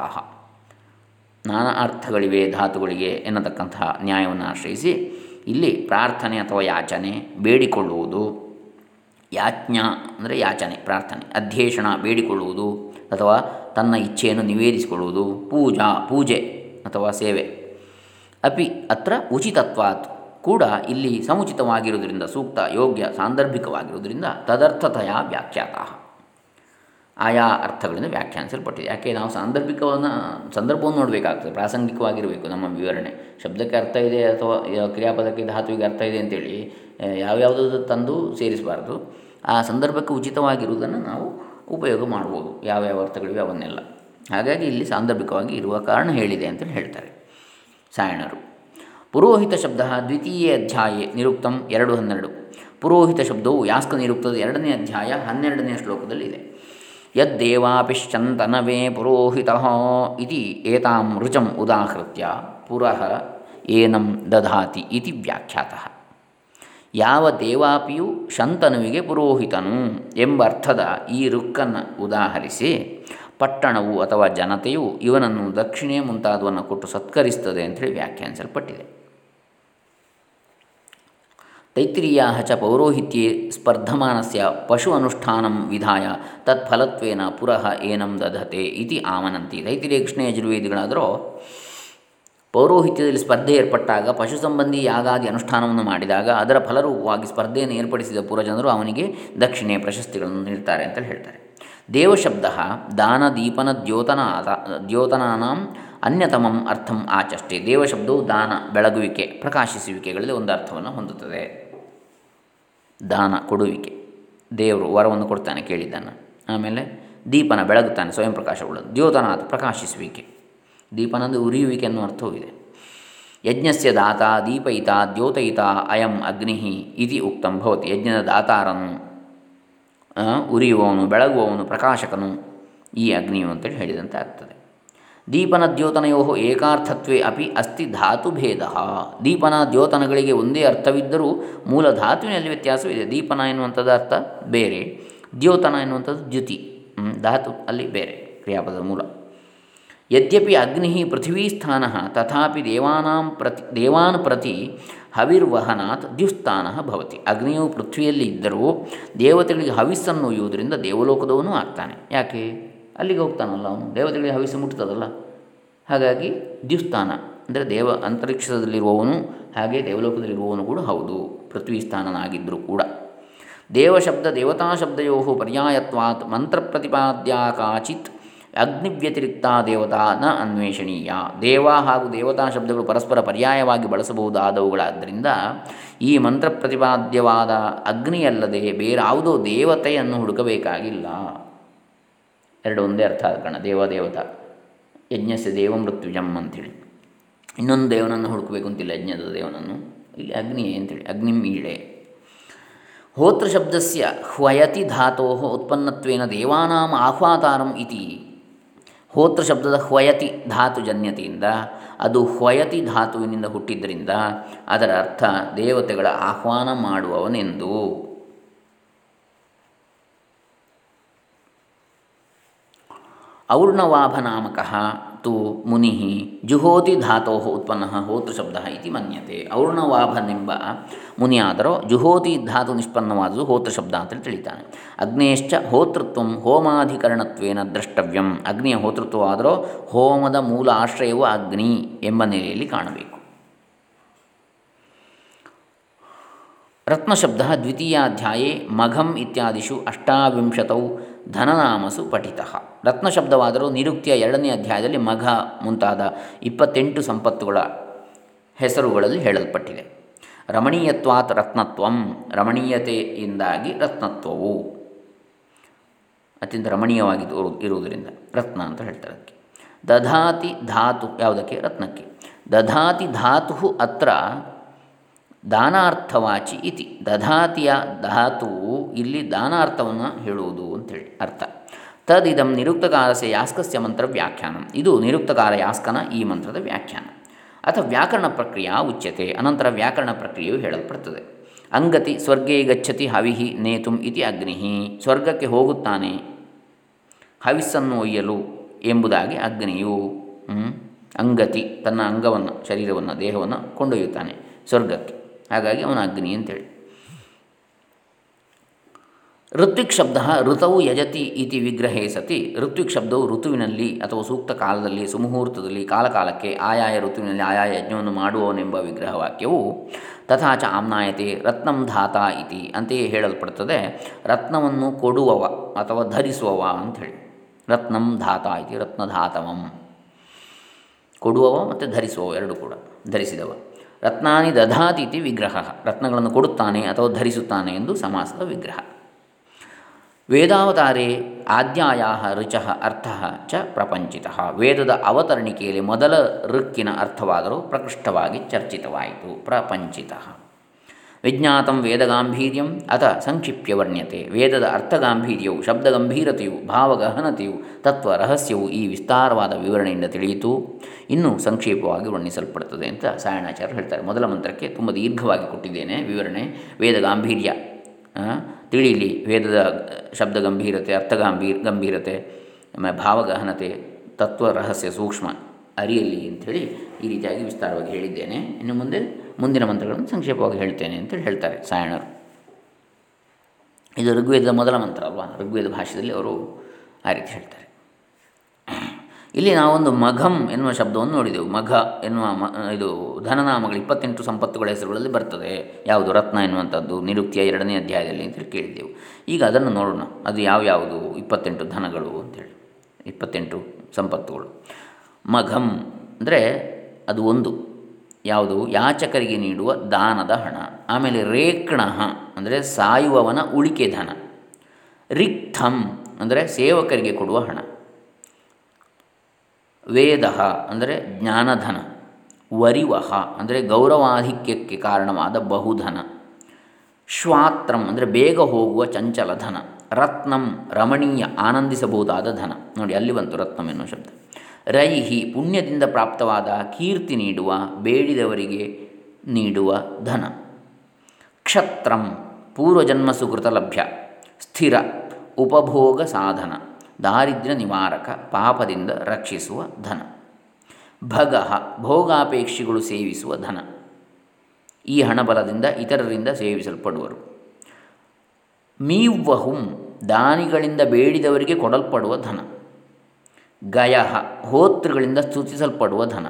ನಾನಾ ಅರ್ಥಗಳಿವೆ ಧಾತುಗಳಿಗೆ ಎನ್ನತಕ್ಕಂತಹ ನ್ಯಾಯವನ್ನು ಆಶ್ರಯಿಸಿ, ಇಲ್ಲಿ ಪ್ರಾರ್ಥನೆ ಅಥವಾ ಯಾಚನೆ, ಬೇಡಿಕೊಳ್ಳುವುದು ಯಾಜ್ಞ ಅಂದರೆ ಯಾಚನೆ, ಪ್ರಾರ್ಥನೆ, ಅಧ್ಯೇಷಣ, ಬೇಡಿಕೊಳ್ಳುವುದು ಅಥವಾ ತನ್ನ ಇಚ್ಛೆಯನ್ನು ನಿವೇದಿಸಿಕೊಳ್ಳುವುದು, ಪೂಜಾ, ಪೂಜೆ ಅಥವಾ ಸೇವೆ. ಅಪಿ ಅತ್ರ ಉಚಿತತ್ವಾತ್ ಕೂಡ ಇಲ್ಲಿ ಸಮುಚಿತವಾಗಿರುವುದರಿಂದ, ಸೂಕ್ತ, ಯೋಗ್ಯ, ಸಾಂದರ್ಭಿಕವಾಗಿರುವುದರಿಂದ ತದರ್ಥತೆಯ ವ್ಯಾಖ್ಯಾತ ಆಯಾ ಅರ್ಥಗಳಿಂದ ವ್ಯಾಖ್ಯಾನಿಸಲ್ಪಟ್ಟಿದೆ. ಯಾಕೆ ನಾವು ಸಾಂದರ್ಭಿಕವನ್ನು, ಸಂದರ್ಭವನ್ನು ನೋಡಬೇಕಾಗ್ತದೆ, ಪ್ರಾಸಂಗಿಕವಾಗಿರಬೇಕು ನಮ್ಮ ವಿವರಣೆ. ಶಬ್ದಕ್ಕೆ ಅರ್ಥ ಇದೆ ಅಥವಾ ಕ್ರಿಯಾಪದಕ್ಕೆ ಧಾತುವಿಗೆ ಅರ್ಥ ಇದೆ ಅಂತೇಳಿ ಯಾವ್ಯಾವುದು ತಂದು ಸೇರಿಸಬಾರ್ದು. ಆ ಸಂದರ್ಭಕ್ಕೆ ಉಚಿತವಾಗಿರುವುದನ್ನು ನಾವು ಉಪಯೋಗ ಮಾಡ್ಬೋದು. ಯಾವ್ಯಾವ ಅರ್ಥಗಳಿವೆ ಅವನ್ನೆಲ್ಲ. ಹಾಗಾಗಿ ಇಲ್ಲಿ ಸಾಂದರ್ಭಿಕವಾಗಿ ಇರುವ ಕಾರಣ ಹೇಳಿದೆ ಅಂತೇಳಿ ಹೇಳ್ತಾರೆ ಸಾಯಣರು. ಪುರೋಹಿತ ಶಬ್ದ ದ್ವಿತೀಯ ಅಧ್ಯಾಯ ನಿರುಕ್ತಂ ಎರಡು ಹನ್ನೆರಡು. ಪುರೋಹಿತ ಶಬ್ದವು ಯಾಸ್ಕ ನಿರುಕ್ತದ ಎರಡನೇ ಅಧ್ಯಾಯ ಹನ್ನೆರಡನೇ ಶ್ಲೋಕದಲ್ಲಿದೆ ಯದ್ದೇವಾಪಿಶ್ಚಂತನವೇ ಪುರೋಹಿತ ಇತಿ ಏತಾಂ ರುಚಂ ಉದಾಹೃತ್ಯ. ಪುರಃ ಏನಂ ದಧಾತಿ ಇತಿ ವ್ಯಾಖ್ಯಾತಃ. ಯಾವ ದೇವಾಪಿಯು ಶಂತನುವಿಗೆ ಪುರೋಹಿತನು ಎಂಬ ಅರ್ಥದ ಈ ರುಕ್ಕನ್ನು ಉದಾಹರಿಸಿ, ಪಟ್ಟಣವು ಅಥವಾ ಜನತೆಯು ಇವನನ್ನು ದಕ್ಷಿಣೆ ಮುಂತಾದವನ್ನು ಕೊಟ್ಟು ಸತ್ಕರಿಸ್ತದೆ ಅಂತೇಳಿ ವ್ಯಾಖ್ಯಾನಿಸಲ್ಪಟ್ಟಿದೆ. ತೈತ್ರಿಯಾ ಚ ಪೌರೋಹಿತ್ಯೆ ಸ್ಪರ್ಧಮಾನಸ್ಯ ಪಶು ಅನುಷ್ಠಾನಂ ವಿಧಾಯ ತತ್ಫಲತ್ವೇನ ಪುರಃ ಏನಂ ದಧತೆ ಇತಿ ಆಮನಂತಿ. ತೈತ್ರಿಯ ಕೃಷ್ಣ ಯಜುರ್ವೇದಿಗಳಾದರೂ ಪೌರೋಹಿತ್ಯದಲ್ಲಿ ಸ್ಪರ್ಧೆ ಏರ್ಪಟ್ಟಾಗ ಪಶು ಸಂಬಂಧಿ ಯಾಗಾದಿ ಅನುಷ್ಠಾನವನ್ನು ಮಾಡಿದಾಗ ಅದರ ಫಲರೂಪವಾಗಿ ಸ್ಪರ್ಧೆಯನ್ನು ಏರ್ಪಡಿಸಿದ ಪೂರ್ವಜನರು ಅವನಿಗೆ ದಕ್ಷಿಣೆ ಪ್ರಶಸ್ತಿಗಳನ್ನು ನೀಡ್ತಾರೆ ಅಂತ ಹೇಳ್ತಾರೆ. ದೇವಶಬ್ದ ದಾನ ದೀಪನ ದ್ಯೋತನ ದ್ಯೋತನಾಂ ಅನ್ಯತಮಂ ಅರ್ಥಂ ಆಚಷ್ಟೆ. ದೇವಶಬ್ದವು ದಾನ, ಬೆಳಗುವಿಕೆ, ಪ್ರಕಾಶಿಸುವಿಕೆಗಳಲ್ಲಿ ಒಂದು ಅರ್ಥವನ್ನು ಹೊಂದುತ್ತದೆ. ದಾನ, ಕೊಡುವಿಕೆ. ದೇವರು ವರವನ್ನು ಕೊಡ್ತಾನೆ ಕೇಳಿದ್ದಾನೆ ಆಮೇಲೆ ದೀಪನ ಬೆಳಗುತ್ತಾನೆ ಸ್ವಯಂ ಪ್ರಕಾಶಗಳು ದ್ಯೋತನಾಥ ಪ್ರಕಾಶಿಸುವಿಕೆ. ದೀಪನಂದು ಉರಿಯುವಿಕೆ ಅನ್ನೋ ಅರ್ಥವೂ ಇದೆ ಯಜ್ಞಸ್ಯ ದಾತ ದೀಪಯಿತ ದ್ಯೋತಯಿತ ಅಯಂ ಅಗ್ನಿ ಇತಿ ಉಕ್ತಂ ಭವತಿ. ಯಜ್ಞದ ದಾತಾರನು ಉರಿಯುವವನು, ಬೆಳಗುವವನು, ಪ್ರಕಾಶಕನು ಈ ಅಗ್ನಿಯು ಅಂತೇಳಿ ಹೇಳಿದಂತೆ ಆಗ್ತದೆ. ದೀಪನ ದ್ಯೋತನಯೋ ಏಕಾರ್ಥತ್ವೇ ಅಪಿ ಅಸ್ತಿ ಧಾತುಭೇದ ದೀಪನ ದ್ಯೋತನಗಳಿಗೆ ಒಂದೇ ಅರ್ಥವಿದ್ದರೂ ಮೂಲ ಧಾತುವಿನಲ್ಲಿ ವ್ಯತ್ಯಾಸವಿದೆ ದೀಪನ ಎನ್ನುವಂಥದ್ದು ಅರ್ಥ ಬೇರೆ, ದ್ಯೋತನ ಎನ್ನುವಂಥದ್ದು ದ್ಯುತಿ ಧಾತು ಅಲ್ಲಿ ಬೇರೆ ಕ್ರಿಯಾಪದ ಮೂಲ. ಯದ್ಯಪಿ ಅಗ್ನಿ ಪೃಥ್ವೀಸ್ಥಾನ ತಥಾಪಿ ದೇವಾನಾಂ ಪ್ರತಿ, ದೇವಾನ್ ಪ್ರತಿ ಹವಿರ್ವಹನಾತ್ ದ್ಯುಸ್ಥಾನ ಭವತಿ. ಅಗ್ನಿಯು ಪೃಥ್ವಿಯಲ್ಲಿ ಇದ್ದರೂ ದೇವತೆಗಳಿಗೆ ಹವಿಸ್ಸನ್ನು ಒಯ್ಯುವುದರಿಂದ ದೇವಲೋಕದವನು ಆಗ್ತಾನೆ. ಯಾಕೆ? ಅಲ್ಲಿಗೆ ಹೋಗ್ತಾನಲ್ಲ ಅವನು. ದೇವತೆಗಳಿಗೆ ಹವಿಸ್ಸು ಮುಟ್ತದಲ್ಲ. ಹಾಗಾಗಿ ದ್ಯುಸ್ಥಾನ ಅಂದರೆ ದೇವ ಅಂತರಿಕ್ಷದಲ್ಲಿರುವವನು, ಹಾಗೆ ದೇವಲೋಕದಲ್ಲಿರುವವನು ಕೂಡ ಹೌದು. ಪೃಥ್ವಿ ಸ್ಥಾನನಾಗಿದ್ದರೂ ಕೂಡ. ದೇವಶಬ್ದ ದೇವತಾ ಶಬ್ದಯೋ ಪರ್ಯಾಯತ್ವಾತ್ ಮಂತ್ರ ಪ್ರತಿಪಾದ್ಯ ಕಾಚಿತ್ ಅಗ್ನಿವ್ಯತಿರಿಕ್ತ ದೇವತಾ ನ ಅನ್ವೇಷಣೀಯ. ದೇವ ಹಾಗೂ ದೇವತಾ ಶಬ್ದಗಳು ಪರಸ್ಪರ ಪರ್ಯಾಯವಾಗಿ ಬಳಸಬಹುದಾದವುಗಳಾದ್ದರಿಂದ ಈ ಮಂತ್ರ ಪ್ರತಿಪಾದ್ಯವಾದ ಅಗ್ನಿಯಲ್ಲದೆ ಬೇರಾವುದೋ ದೇವತೆಯನ್ನು ಹುಡುಕಬೇಕಾಗಿಲ್ಲ. ಎರಡು ಒಂದೇ ಅರ್ಥ ಕಣ ದೇವ, ದೇವತಾ, ಯಜ್ಞಸ್ಯ ದೇವ ಮೃತ್ಯುಜಂ ಅಂಥೇಳಿ. ಇನ್ನೊಂದು ದೇವನನ್ನು ಹುಡುಕಬೇಕು ಅಂತಿಲ್ಲ, ಯಜ್ಞದ ದೇವನನ್ನು. ಇಲ್ಲಿ ಅಗ್ನಿಯೇ ಅಂತೇಳಿ ಅಗ್ನಿಂ ಈಳೆ. ಹೋತ್ರ ಹ್ವಯತಿ ಧಾತೋ ಉತ್ಪನ್ನತ್ವೇನ ದೇವಾನಾಂ ಆಹ್ವಾತಾರಂ ಇತಿ. ಹೋತೃ ಶಬ್ದದ ಹ್ವಯತಿ ಧಾತು ಜನ್ಯತೆಯಿಂದ ಅದು ಹ್ವಯತಿ ಧಾತುವಿನಿಂದ ಹುಟ್ಟಿದ್ದರಿಂದ ಅದರ ಅರ್ಥ ದೇವತೆಗಳ ಆಹ್ವಾನ ಮಾಡುವವನೆಂದು. ಔರ್ಣವಾಭನಾಮಕ ಮುನಿ ಜುಹೋತಿ ಧಾತೋ ಉತ್ಪನ್ನ ಹೋತೃ ಶಬ್ದ ಇತಿ ಮನ್ಯತೆ. ಔರ್ಣವಾಭನೆಂಬ ಮುನಿಯಾದರೂ ಜುಹೋತಿ ಧಾತು ನಿಷ್ಪನ್ನವಾದುದು ಹೋತೃ ಶಬ್ದ ಅಂತೇಳಿ ತಿಳಿತಾನೆ. ಅಗ್ನೇಶ್ಚ ಹೋತೃತ್ವ ಹೋಮಾಧಿಕರಣತ್ವೇನ ದ್ರಷ್ಟವ್ಯಂ. ಅಗ್ನಿಯ ಹೋತೃತ್ವವಾದರೂ ಹೋಮದ ಮೂಲ ಆಶ್ರಯವು ಅಗ್ನಿ ಎಂಬ ನೆಲೆಯಲ್ಲಿ ಕಾಣಬೇಕು. ರತ್ನಶಬ್ದ ದ್ವಿತೀಯಾಧ್ಯಾಯೇ ಮಘಂ ಇತ್ಯಾದಿಷು ಅಷ್ಟಾವಿಂಶತೌ ಧನನಾಮಸು ಪಠಿತ. ರತ್ನಶಬ್ದವಾದರೂ ನಿರುಕ್ತಿಯ ಎರಡನೇ ಅಧ್ಯಾಯದಲ್ಲಿ ಮಘ ಮುಂತಾದ ಇಪ್ಪತ್ತೆಂಟು ಸಂಪತ್ತುಗಳ ಹೆಸರುಗಳಲ್ಲಿ ಹೇಳಲ್ಪಟ್ಟಿದೆ ರಮಣೀಯತ್ವಾತ್ ರತ್ನತ್ವಂ, ರಮಣೀಯತೆಯಿಂದಾಗಿ ರತ್ನತ್ವವು. ಅತ್ಯಂತ ರಮಣೀಯವಾಗಿ ಇರುವುದರಿಂದ ರತ್ನ ಅಂತ ಹೇಳ್ತಾರೆ ಅದಕ್ಕೆ. ದಧಾತಿ ಧಾತು ಯಾವುದಕ್ಕೆ? ರತ್ನಕ್ಕೆ. ದಧಾತಿ ಧಾತು ಅತ್ರ ದಾನಾರ್ಥವಾಚಿ ಇತಿ. ದಧಾತಿಯ ಧಾತುವು ಇಲ್ಲಿ ದಾನಾರ್ಥವನ್ನು ಹೇಳುವುದು ಅಂತೇಳಿ ಅರ್ಥ. ತದಿದಂ ನಿರುಕ್ತಕಾರಸ್ಯ ಯಾಸ್ಕಸ್ಯ ಮಂತ್ರ ವ್ಯಾಖ್ಯಾನ ಇದು ನಿರುಕ್ತಕಾರ ಯಾಸ್ಕನ ಈ ಮಂತ್ರದ ವ್ಯಾಖ್ಯಾನ. ಅಥವಾ ವ್ಯಾಕರಣ ಪ್ರಕ್ರಿಯೆ ಉಚ್ಯತೆ, ಅನಂತರ ವ್ಯಾಕರಣ ಪ್ರಕ್ರಿಯೆಯು ಹೇಳಲ್ಪಡುತ್ತದೆ ಅಂಗತಿ ಸ್ವರ್ಗೇ ಗಚ್ಚತಿ ಹವಿಹಿ ನೇತುಂ ಇತಿ ಅಗ್ನಿ ಸ್ವರ್ಗಕ್ಕೆ ಹೋಗುತ್ತಾನೆ ಹವಿಸ್ಸನ್ನು ಒಯ್ಯಲು ಎಂಬುದಾಗಿ ಅಗ್ನಿಯು ಅಂಗತಿ ತನ್ನ ಅಂಗವನ್ನು, ಶರೀರವನ್ನು, ದೇಹವನ್ನು ಕೊಂಡೊಯ್ಯುತ್ತಾನೆ ಸ್ವರ್ಗಕ್ಕೆ. ಹಾಗಾಗಿ ಅವನ ಅಗ್ನಿ ಅಂತೇಳಿ. ಋತ್ವಿಕ್ ಶಬ್ದ ಋತವು ಯಜತಿ ಇತಿ ವಿಗ್ರಹೇ ಸತಿ. ಋತ್ವಿಕ್ ಶಬ್ದವು ಋತುವಿನಲ್ಲಿ ಅಥವಾ ಸೂಕ್ತ ಕಾಲದಲ್ಲಿ, ಸುಮುಹೂರ್ತದಲ್ಲಿ, ಕಾಲಕಾಲಕ್ಕೆ ಆಯಾಯ ಋತುವಿನಲ್ಲಿ ಆಯಾಯ ಯಜ್ಞವನ್ನು ಮಾಡುವವನೆಂಬ ವಿಗ್ರಹ ವಾಕ್ಯವು ತಥಾಚ ಆಮ್ನಾಯತೆ ರತ್ನಂ ಧಾತ ಇತಿ ಅಂತೆಯೇ ಹೇಳಲ್ಪಡುತ್ತದೆ. ರತ್ನವನ್ನು ಕೊಡುವವ ಅಥವಾ ಧರಿಸುವವ ಅಂಥೇಳಿ. ರತ್ನಂ ಧಾತ ಇತಿ, ರತ್ನಧಾತವಂ. ಕೊಡುವವ ಮತ್ತು ಧರಿಸುವವ ಎರಡು ಕೂಡ, ಧರಿಸಿದವ. ರತ್ನಾನಿ ದಧಾತಿ ಇತಿ ವಿಗ್ರಹ. ರತ್ನಗಳನ್ನು ಕೊಡುತ್ತಾನೆ ಅಥವಾ ಧರಿಸುತ್ತಾನೆ ಎಂದು ಸಮಾಸದ ವಿಗ್ರಹ. ವೇದಾವತಾರೇ ಆದ್ಯಾಯ ರುಚಃ ಅರ್ಥ ಚ ಪ್ರಪಂಚಿತ. ವೇದದ ಅವತರಣಿಕೆಯಲ್ಲಿ ಮೊದಲ ಋಕ್ಕಿನ ಅರ್ಥವಾದರೂ ಪ್ರಕೃಷ್ಟವಾಗಿ ಚರ್ಚಿತವಾಯಿತು. ಪ್ರಪಂಚಿತ. ವಿಜ್ಞಾತಂ ವೇದಗಾಂಭೀರ್ಯಂ ಅಥ ಸಂಕ್ಷಿಪ್ಯ ವರ್ಣ್ಯತೆ. ವೇದದ ಅರ್ಥಗಾಂಭೀರ್ಯವು, ಶಬ್ದಗಂಭೀರತೆಯು, ಭಾವಗಹನತೆಯು ತತ್ವ ರಹಸ್ಯವು ಈ ವಿಸ್ತಾರವಾದ ವಿವರಣೆಯಿಂದ ತಿಳಿಯಿತು. ಇನ್ನೂ ಸಂಕ್ಷೇಪವಾಗಿ ವರ್ಣಿಸಲ್ಪಡುತ್ತದೆ ಅಂತ ಸಾಯಣಾಚಾರ್ಯರು ಹೇಳ್ತಾರೆ. ಮೊದಲ ಮಂತ್ರಕ್ಕೆ ತುಂಬ ದೀರ್ಘವಾಗಿ ಕೊಟ್ಟಿದ್ದೇನೆ ವಿವರಣೆ. ವೇದ ಗಾಂಭೀರ್ಯ ತಿಳಿಯಲಿ ವೇದದ ಶಬ್ದ ಗಂಭೀರತೆ ಅರ್ಥ ಗಂಭೀರ ಗಂಭೀರತೆ, ಆಮೇಲೆ ಭಾವಗಹನತೆ ತತ್ವ ರಹಸ್ಯ ಸೂಕ್ಷ್ಮ, ಅರಿಯಲಿ ಅಂಥೇಳಿ ಈ ರೀತಿಯಾಗಿ ವಿಸ್ತಾರವಾಗಿ ಹೇಳಿದ್ದೇನೆ. ಇನ್ನು ಮುಂದೆ ಮುಂದಿನ ಮಂತ್ರಗಳನ್ನು ಸಂಕ್ಷೇಪವಾಗಿ ಹೇಳ್ತೇನೆ ಅಂತೇಳಿ ಹೇಳ್ತಾರೆ ಸಾಯಣರು. ಇದು ಋಗ್ವೇದದ ಮೊದಲ ಮಂತ್ರ ಅಲ್ವಾ? ಋಗ್ವೇದ ಭಾಷೆಯಲ್ಲಿ ಅವರು ಆ ರೀತಿ ಹೇಳ್ತಾರೆ. ಇಲ್ಲಿ ನಾವೊಂದು ಮಘಂ ಎನ್ನುವ ಶಬ್ದವನ್ನು ನೋಡಿದೆವು. ಮಘ ಎನ್ನುವ ಮ, ಇದು ಧನನಾಮಗಳು ಇಪ್ಪತ್ತೆಂಟು ಸಂಪತ್ತುಗಳ ಹೆಸರುಗಳಲ್ಲಿ ಬರ್ತದೆ. ಯಾವುದು? ರತ್ನ ಎನ್ನುವಂಥದ್ದು. ನಿರುಕ್ತಿಯ ಎರಡನೇ ಅಧ್ಯಾಯದಲ್ಲಿ ಅಂತೇಳಿ ಕೇಳಿದ್ದೆವು ಈಗ ಅದನ್ನು ನೋಡೋಣ. ಅದು ಯಾವ್ಯಾವುದು ಇಪ್ಪತ್ತೆಂಟು ಧನಗಳು ಅಂತೇಳಿ ಇಪ್ಪತ್ತೆಂಟು ಸಂಪತ್ತುಗಳು. ಮಘಂ ಅಂದರೆ ಅದು ಒಂದು. ಯಾವುದು? ಯಾಚಕರಿಗೆ ನೀಡುವ ದಾನದ ಹಣ. ಆಮೇಲೆ ರೇಕ್ಣ ಅಂದರೆ ಸಾಯುವವನ ಉಳಿಕೆ ಧನ. ರಿಕ್ಥಂ ಅಂದರೆ ಸೇವಕರಿಗೆ ಕೊಡುವ ಹಣ. ವೇದ ಅಂದರೆ ಜ್ಞಾನಧನ ವರಿವಹ ಅಂದರೆ ಗೌರವಾಧಿಕ್ಯಕ್ಕೆ ಕಾರಣವಾದ ಬಹುಧನ, ಶ್ವಾತ್ರಂ ಅಂದರೆ ಬೇಗ ಹೋಗುವ ಚಂಚಲ ಧನ, ರತ್ನಂ ರಮಣೀಯ ಆನಂದಿಸಬಹುದಾದ ಧನ. ನೋಡಿ, ಅಲ್ಲಿ ಬಂತು ರತ್ನಂ ಎನ್ನುವ ಶಬ್ದ. ರೈಹಿ ಪುಣ್ಯದಿಂದ ಪ್ರಾಪ್ತವಾದ ಕೀರ್ತಿ ನೀಡುವ, ಬೇಡಿದವರಿಗೆ ನೀಡುವ ಧನ. ಕ್ಷತ್ರಂ ಪೂರ್ವಜನ್ಮ ಸುಕೃತ ಲಭ್ಯ, ಸ್ಥಿರ ಉಪಭೋಗ ಸಾಧನ. ದಾರಿದ್ರ್ಯ ನಿವಾರಕ, ಪಾಪದಿಂದ ರಕ್ಷಿಸುವ ಧನ. ಭಗ, ಭೋಗಾಪೇಕ್ಷಿಗಳು ಸೇವಿಸುವ ಧನ. ಈ ಹಣಬಲದಿಂದ ಇತರರಿಂದ ಸೇವಿಸಲ್ಪಡುವರು. ಮೀವ್ವಹುಂ, ದಾನಿಗಳಿಂದ ಬೇಡಿದವರಿಗೆ ಕೊಡಲ್ಪಡುವ ಧನ. ಗಯ, ಹೋತೃಗಳಿಂದ ಸ್ತುತಿಸಲ್ಪಡುವ ಧನ.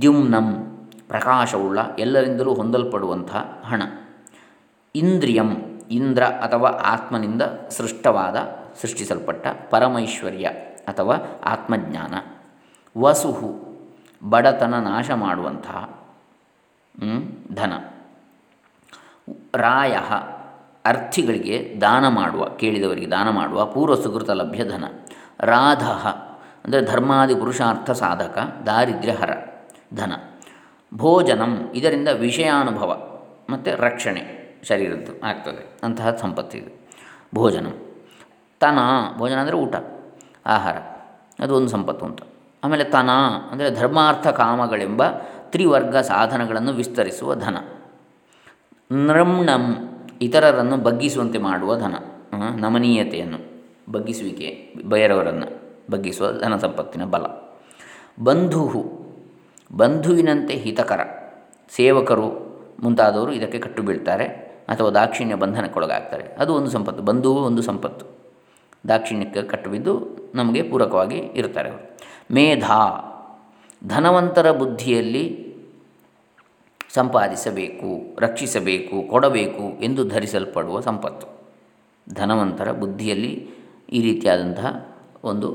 ದ್ಯುಮ್ನಂ, ಪ್ರಕಾಶವುಳ್ಳ, ಎಲ್ಲರಿಂದಲೂ ಹೊಂದಲ್ಪಡುವಂಥ ಹಣ. ಇಂದ್ರಿಯಂ, ಇಂದ್ರ ಅಥವಾ ಆತ್ಮನಿಂದ ಸೃಷ್ಟವಾದ ಸೃಷ್ಟಿಸಲ್ಪಟ್ಟ ಪರಮೈಶ್ವರ್ಯ ಅಥವಾ ಆತ್ಮಜ್ಞಾನ. ವಸುಹು, ಬಡತನ ನಾಶ ಮಾಡುವಂತಹ ಧನ. ರಾಯ ಅರ್ಥಿಗಳಿಗೆ ದಾನ ಮಾಡುವ, ಕೇಳಿದವರಿಗೆ ದಾನ ಮಾಡುವ, ಪೂರ್ವ ಸುಕೃತ ಲಭ್ಯ ಧನ. ರಾಧ ಅಂದರೆ ಧರ್ಮಾದಿ ಪುರುಷಾರ್ಥ ಸಾಧಕ, ದಾರಿದ್ರ್ಯಹರ ಧನ. ಭೋಜನಂ, ಇದರಿಂದ ವಿಷಯಾನುಭವ, ಮತ್ತು ರಕ್ಷಣೆ, ಶರೀರದ್ದು ಆಗ್ತದೆ. ಅಂತಹ ಸಂಪತ್ತಿದೆ ಭೋಜನ. ತನ, ಭೋಜನ ಅಂದರೆ ಊಟ, ಆಹಾರ, ಅದು ಒಂದು ಸಂಪತ್ತು ಅಂತ. ಆಮೇಲೆ ತನ ಅಂದರೆ ಧರ್ಮಾರ್ಥ ಕಾಮಗಳೆಂಬ ತ್ರಿವರ್ಗ ಸಾಧನಗಳನ್ನು ವಿಸ್ತರಿಸುವ ಧನ. ನೃಮ್ಣಂ ಇತರರನ್ನು ಬಗ್ಗಿಸುವಂತೆ ಮಾಡುವ ಧನ ನಮನೀಯತೆಯನ್ನು, ಬಗ್ಗಿಸುವಿಕೆ, ಬೇರೆಯವರನ್ನು ಬಗ್ಗಿಸುವ ಧನ ಸಂಪತ್ತಿನ ಬಲ. ಬಂಧು ಬಂಧುವಿನಂತೆ ಹಿತಕರ, ಸೇವಕರು ಮುಂತಾದವರು ಇದಕ್ಕೆ ಕಟ್ಟು ಬೀಳ್ತಾರೆ ಅಥವಾ ದಾಕ್ಷಿಣ್ಯ ಬಂಧನಕ್ಕೊಳಗಾಗ್ತಾರೆ. ಅದು ಒಂದು ಸಂಪತ್ತು, ಬಂಧುವು ಒಂದು ಸಂಪತ್ತು. ದಾಕ್ಷಿಣ್ಯಕ್ಕೆ ಕಟ್ಟುವಿದ್ದು ನಮಗೆ ಪೂರಕವಾಗಿ ಇರ್ತಾರೆ ಅವರು ಮೇಧಾ, ಧನವಂತರ ಬುದ್ಧಿಯಲ್ಲಿ ಸಂಪಾದಿಸಬೇಕು, ರಕ್ಷಿಸಬೇಕು, ಕೊಡಬೇಕು ಎಂದು ಧರಿಸಲ್ಪಡುವ ಸಂಪತ್ತು. ಧನವಂತರ ಬುದ್ಧಿಯಲ್ಲಿ ಈ ರೀತಿಯಾದಂತಹ ಒಂದು,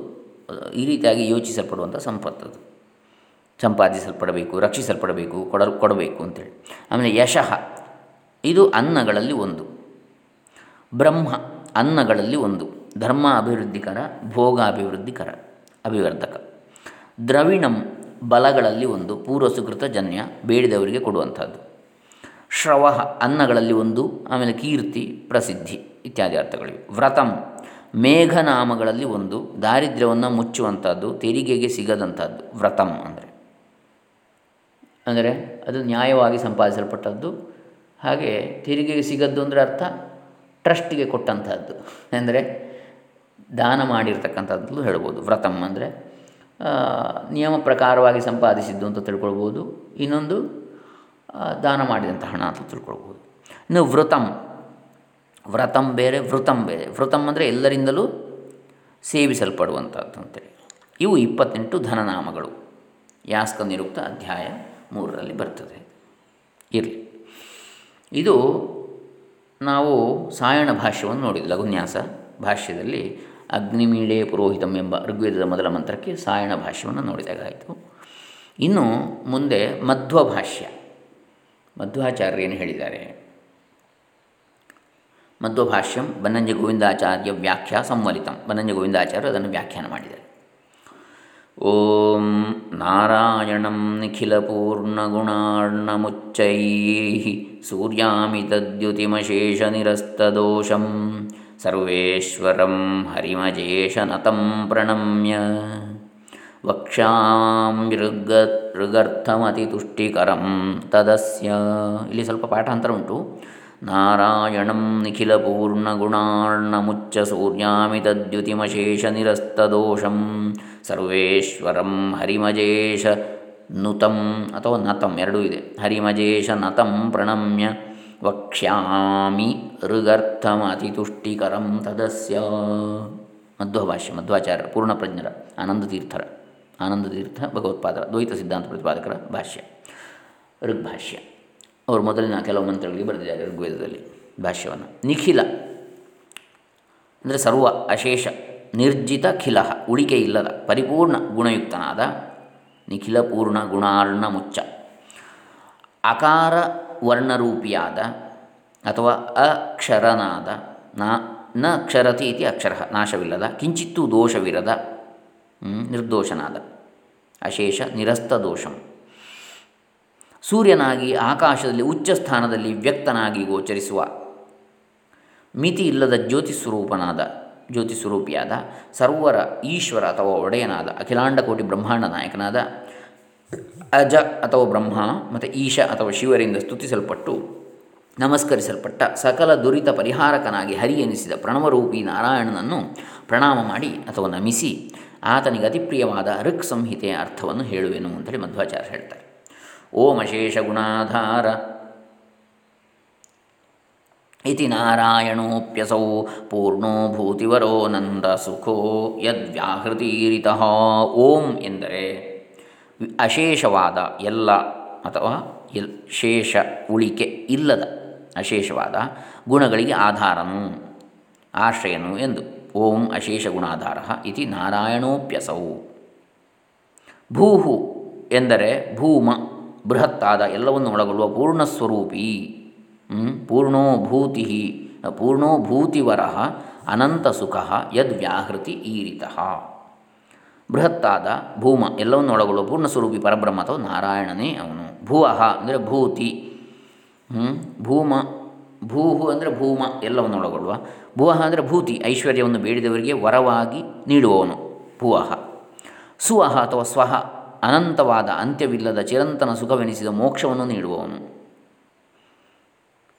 ಈ ರೀತಿಯಾಗಿ ಯೋಚಿಸಲ್ಪಡುವಂಥ ಸಂಪತ್ತು ಸಂಪಾದಿಸಲ್ಪಡಬೇಕು, ರಕ್ಷಿಸಲ್ಪಡಬೇಕು, ಕೊಡ, ಕೊಡಬೇಕು ಅಂತೇಳಿ. ಆಮೇಲೆ ಯಶಃ, ಇದು ಅನ್ನಗಳಲ್ಲಿ ಒಂದು. ಬ್ರಹ್ಮ ಅನ್ನಗಳಲ್ಲಿ ಒಂದು. ಧರ್ಮ ಅಭಿವೃದ್ಧಿಕರ ಭೋಗ ಅಭಿವೃದ್ಧಿಕರ ಅಭಿವರ್ಧಕ. ದ್ರವಿಣಂ ಬಲಗಳಲ್ಲಿ ಒಂದು ಪೂರ್ವ ಸುಕೃತ ಜನ್ಯ ಬೇಡಿದವರಿಗೆ ಕೊಡುವಂಥದ್ದು. ಶ್ರವ ಅನ್ನಗಳಲ್ಲಿ ಒಂದು, ಆಮೇಲೆ ಕೀರ್ತಿ, ಪ್ರಸಿದ್ಧಿ ಇತ್ಯಾದಿ ಅರ್ಥಗಳಿವೆ. ವ್ರತಂ ಮೇಘನಾಮಗಳಲ್ಲಿ ಒಂದು, ದಾರಿದ್ರ್ಯವನ್ನು ಮುಚ್ಚುವಂಥದ್ದು, ತೆರಿಗೆಗೆ ಸಿಗದಂಥದ್ದು, ವ್ರತಂ ಅಂದರೆ. ಅಂದರೆ ಅದು ನ್ಯಾಯವಾಗಿ ಸಂಪಾದಿಸಲ್ಪಟ್ಟದ್ದು, ಹಾಗೆ ತೆರಿಗೆಗೆ ಸಿಗದ್ದು ಅಂದರೆ ಅರ್ಥ, ಟ್ರಸ್ಟಿಗೆ ಕೊಟ್ಟಂಥದ್ದು. ಅಂದರೆ ದಾನ ಮಾಡಿರ್ತಕ್ಕಂಥದ್ದು ಹೇಳ್ಬೋದು. ವ್ರತಂ ಅಂದರೆ ನಿಯಮ ಪ್ರಕಾರವಾಗಿ ಸಂಪಾದಿಸಿದ್ದು ಅಂತ ತಿಳ್ಕೊಳ್ಬೋದು. ಇನ್ನೊಂದು ದಾನ ಮಾಡಿದಂಥ ಹಣ ಅಂತ ತಿಳ್ಕೊಳ್ಬೋದು. ಇನ್ನು ವ್ರತಂ ವ್ರತಂ ಬೇರೆ, ವೃತಂ ಬೇರೆ. ವೃತಂ ಅಂದರೆ ಎಲ್ಲರಿಂದಲೂ ಸೇವಿಸಲ್ಪಡುವಂಥದ್ದು ಅಂತೇಳಿ ಇವು ಇಪ್ಪತ್ತೆಂಟು ಧನನಾಮಗಳು. ಯಾಸ್ಕ ನಿರುಕ್ತ ಅಧ್ಯಾಯ ಮೂರರಲ್ಲಿ ಬರ್ತದೆ. ಇರಲಿ. ಇದು ನಾವು ಸಾಯಣ ಭಾಷ್ಯವನ್ನು ನೋಡಿದ್ವಿ, ಲಘುನ್ಯಾಸ ಭಾಷ್ಯದಲ್ಲಿ. ಅಗ್ನಿಮೀಳೆ ಪುರೋಹಿತಂ ಎಂಬ ಋಗ್ವೇದದ ಮೊದಲ ಮಂತ್ರಕ್ಕೆ ಸಾಯಣ ಭಾಷ್ಯವನ್ನು ನೋಡಿದಾಗಾಯಿತು. ಇನ್ನು ಮುಂದೆ ಮಧ್ವ ಭಾಷ್ಯ ಮಧ್ವಾಚಾರ್ಯನು ಹೇಳಿದ್ದಾರೆ? ಮಧ್ವಭಾಷ್ಯಂ ಬನ್ನಂಜ ಗೋವಿಂದಾಚಾರ್ಯ ವ್ಯಾಖ್ಯಾ ಸಂವಲಿತಂ. ಬನ್ನಂಜ ಗೋವಿಂದಾಚಾರ್ಯ ಅದನ್ನು ವ್ಯಾಖ್ಯಾನ ಮಾಡಿದ್ದಾರೆ. ಓಂ ನಾರಾಯಣಂ ನಿಖಿಲಪೂರ್ಣಗುಣಾರ್ಣಮುಚ್ಚೈ ಸೂರ್ಯಾಮಿತದ್ಯುತಿಮಶೇಷನಿರಸ್ತದೋಷಂ. ಸರ್ವೇಶ್ವರಂ ಹರಿಮಜೇಶನತಂ ಪ್ರಣಮ್ಯ. ವಕ್ಷಾಂಬೃಗ ಋಗರ್ಥಮತಿತುಷ್ಟಿಕರಂ ತದಸ್ಯ. ಇಲ್ಲಿ ಸ್ವಲ್ಪ ಪಾಠಾಂತರ ಉಂಟು. ನಾರಾಯಣಂ ನಿಖಿಲಪೂರ್ಣಗುಣಾರ್ಣಮುಚ್ಚ ಸೂರ್ಯಾಮಿತದ್ಯುತಿಮಶೇಷನಿರಸ್ತದೋಷಂ ಸರ್ವೇಶ್ವರಂ ಹರಿಮಜೇಶ ನುತಂ ಅಥವಾ ನತಂ ಎರಡೂ ಇದೆ. ಹರಿಮಜೇಶ ನತಂ ಪ್ರಣಮ್ಯ. ವಕ್ಷ್ಯಾಮಿ ಋಗರ್ಥಮ ಅತಿತುಷ್ಟಿಕರಂ ತದಸ್ಯ ಮಧ್ವಭಾಷ್ಯ ಮಧ್ವಾಚಾರ್ಯರ ಪೂರ್ಣಪ್ರಜ್ಞರ ಆನಂದತೀರ್ಥರ ಆನಂದತೀರ್ಥ ಭಗವತ್ಪಾದರ ದ್ವೈತ ಸಿದ್ಧಾಂತ ಪ್ರತಿಪಾದಕರ ಭಾಷ್ಯ ಋಗ್ಭಾಷ್ಯ ಅವರು ಮೊದಲಿನ ಕೆಲವು ಮಂತ್ರಗಳಿಗೆ ಬರೆದಿದ್ದಾರೆ ಋಗ್ವೇದದಲ್ಲಿ ಭಾಷ್ಯವನ್ನು. ನಿಖಿಲ, ಅಂದರೆ ಸರ್ವ ಅಶೇಷ, ನಿರ್ಜಿತ ಖಿಲ, ಉಳಿಕೆ ಇಲ್ಲದ, ಪರಿಪೂರ್ಣ ಗುಣಯುಕ್ತನಾದ ನಿಖಿಲ ಪೂರ್ಣ ಗುಣಾರ್ಣ ಮುಚ್ಚ. ಅಕಾರ ವರ್ಣರೂಪಿಯಾದ ಅಥವಾ ಅಕ್ಷರನಾದ, ನಾ, ನ ಅಕ್ಷರತಿ ಇತಿ ಅಕ್ಷರ, ನಾಶವಿಲ್ಲದ, ಕಿಂಚಿತ್ತೂ ದೋಷವಿರದ ನಿರ್ದೋಷನಾದ, ಅಶೇಷ, ನಿರಸ್ತ ದೋಷಂ. ಸೂರ್ಯನಾಗಿ ಆಕಾಶದಲ್ಲಿ ಉಚ್ಚ ಸ್ಥಾನದಲ್ಲಿ ವ್ಯಕ್ತನಾಗಿ ಗೋಚರಿಸುವ, ಮಿತಿ ಇಲ್ಲದ ಜ್ಯೋತಿಸ್ವರೂಪನಾದ, ಜ್ಯೋತಿಸ್ವರೂಪಿಯಾದ ಸರ್ವರ ಈಶ್ವರ ಅಥವಾ ಒಡೆಯನಾದ ಅಖಿಲಾಂಡ ಕೋಟಿ ಬ್ರಹ್ಮಾಂಡ ನಾಯಕನಾದ ಅಜ ಅಥವಾ ಬ್ರಹ್ಮ ಮತ್ತು ಈಶ ಅಥವಾ ಶಿವರಿಂದ ಸ್ತುತಿಸಲ್ಪಟ್ಟು ನಮಸ್ಕರಿಸಲ್ಪಟ್ಟ ಸಕಲ ದುರಿತ ಪರಿಹಾರಕನಾಗಿ ಹರಿ ಎನಿಸಿದ ಪ್ರಣವರೂಪಿ ನಾರಾಯಣನನ್ನು ಪ್ರಣಾಮ ಮಾಡಿ ಅಥವಾ ನಮಿಸಿ ಆತನಿಗೆ ಅತಿಪ್ರಿಯವಾದ ಋಕ್ ಸಂಹಿತೆಯ ಅರ್ಥವನ್ನು ಹೇಳುವೆನು ಅಂತೇಳಿ ಮಧ್ವಾಚಾರ್ಯ ಹೇಳ್ತಾರೆ. ಓಂ ಅಶೇಷ ಗುಣಾಧಾರ ಇತಿ ನಾರಾಯಣೋಪ್ಯಸೌ ಪೂರ್ಣೋ ಭೂತಿವರೋ ನಂದ ಸುಖೋ ಯದ್ವ್ಯಾಹೃತೀರಿತಃ. ಓಂ ಎಂದರೆ ಅಶೇಷವಾದ ಎಲ್ಲ ಅಥವಾ ಎಲ್ ಶೇಷ ಉಳಿಕೆ ಇಲ್ಲದ ಅಶೇಷವಾದ ಗುಣಗಳಿಗೆ ಆಧಾರನು, ಆಶ್ರಯನು ಎಂದು. ಓಂ ಅಶೇಷ ಗುಣಾಧಾರ ಇತಿ ನಾರಾಯಣೋಪ್ಯಸೌ. ಭೂಹು ಎಂದರೆ ಭೂಮ, ಬೃಹತ್ತಾದ ಎಲ್ಲವನ್ನು ಒಳಗೊಳ್ಳುವ ಪೂರ್ಣಸ್ವರೂಪಿ ಪೂರ್ಣೋಭೂತಿ ಪೂರ್ಣೋಭೂತಿವರ ಅನಂತಸುಖ ಯದ್ವ್ಯಾಹೃತಿ ಈರಿತಃ. ಬೃಹತ್ತಾದ ಭೂಮ, ಎಲ್ಲವನ್ನು ಒಳಗೊಳ್ಳುವ ಪೂರ್ಣಸ್ವರೂಪಿ ಪರಬ್ರಹ್ಮ ಅಥವಾ ನಾರಾಯಣನೇ ಅವನು. ಭೂವಹ ಅಂದರೆ ಭೂತಿ. ಭೂಮ, ಭೂಹು ಅಂದರೆ ಭೂಮ, ಎಲ್ಲವನ್ನು ಒಳಗೊಳ್ಳುವ. ಭೂವಹ ಅಂದರೆ ಭೂತಿ, ಐಶ್ವರ್ಯವನ್ನು ಬೇಡಿದವರಿಗೆ ವರವಾಗಿ ನೀಡುವವನು. ಭೂವಹ. ಸುವಹ ಅಥವಾ ಸ್ವಹ, ಅನಂತವಾದ ಅಂತ್ಯವಿಲ್ಲದ ಚಿರಂತನ ಸುಖವೆನಿಸಿದ ಮೋಕ್ಷವನ್ನು ನೀಡುವವನು.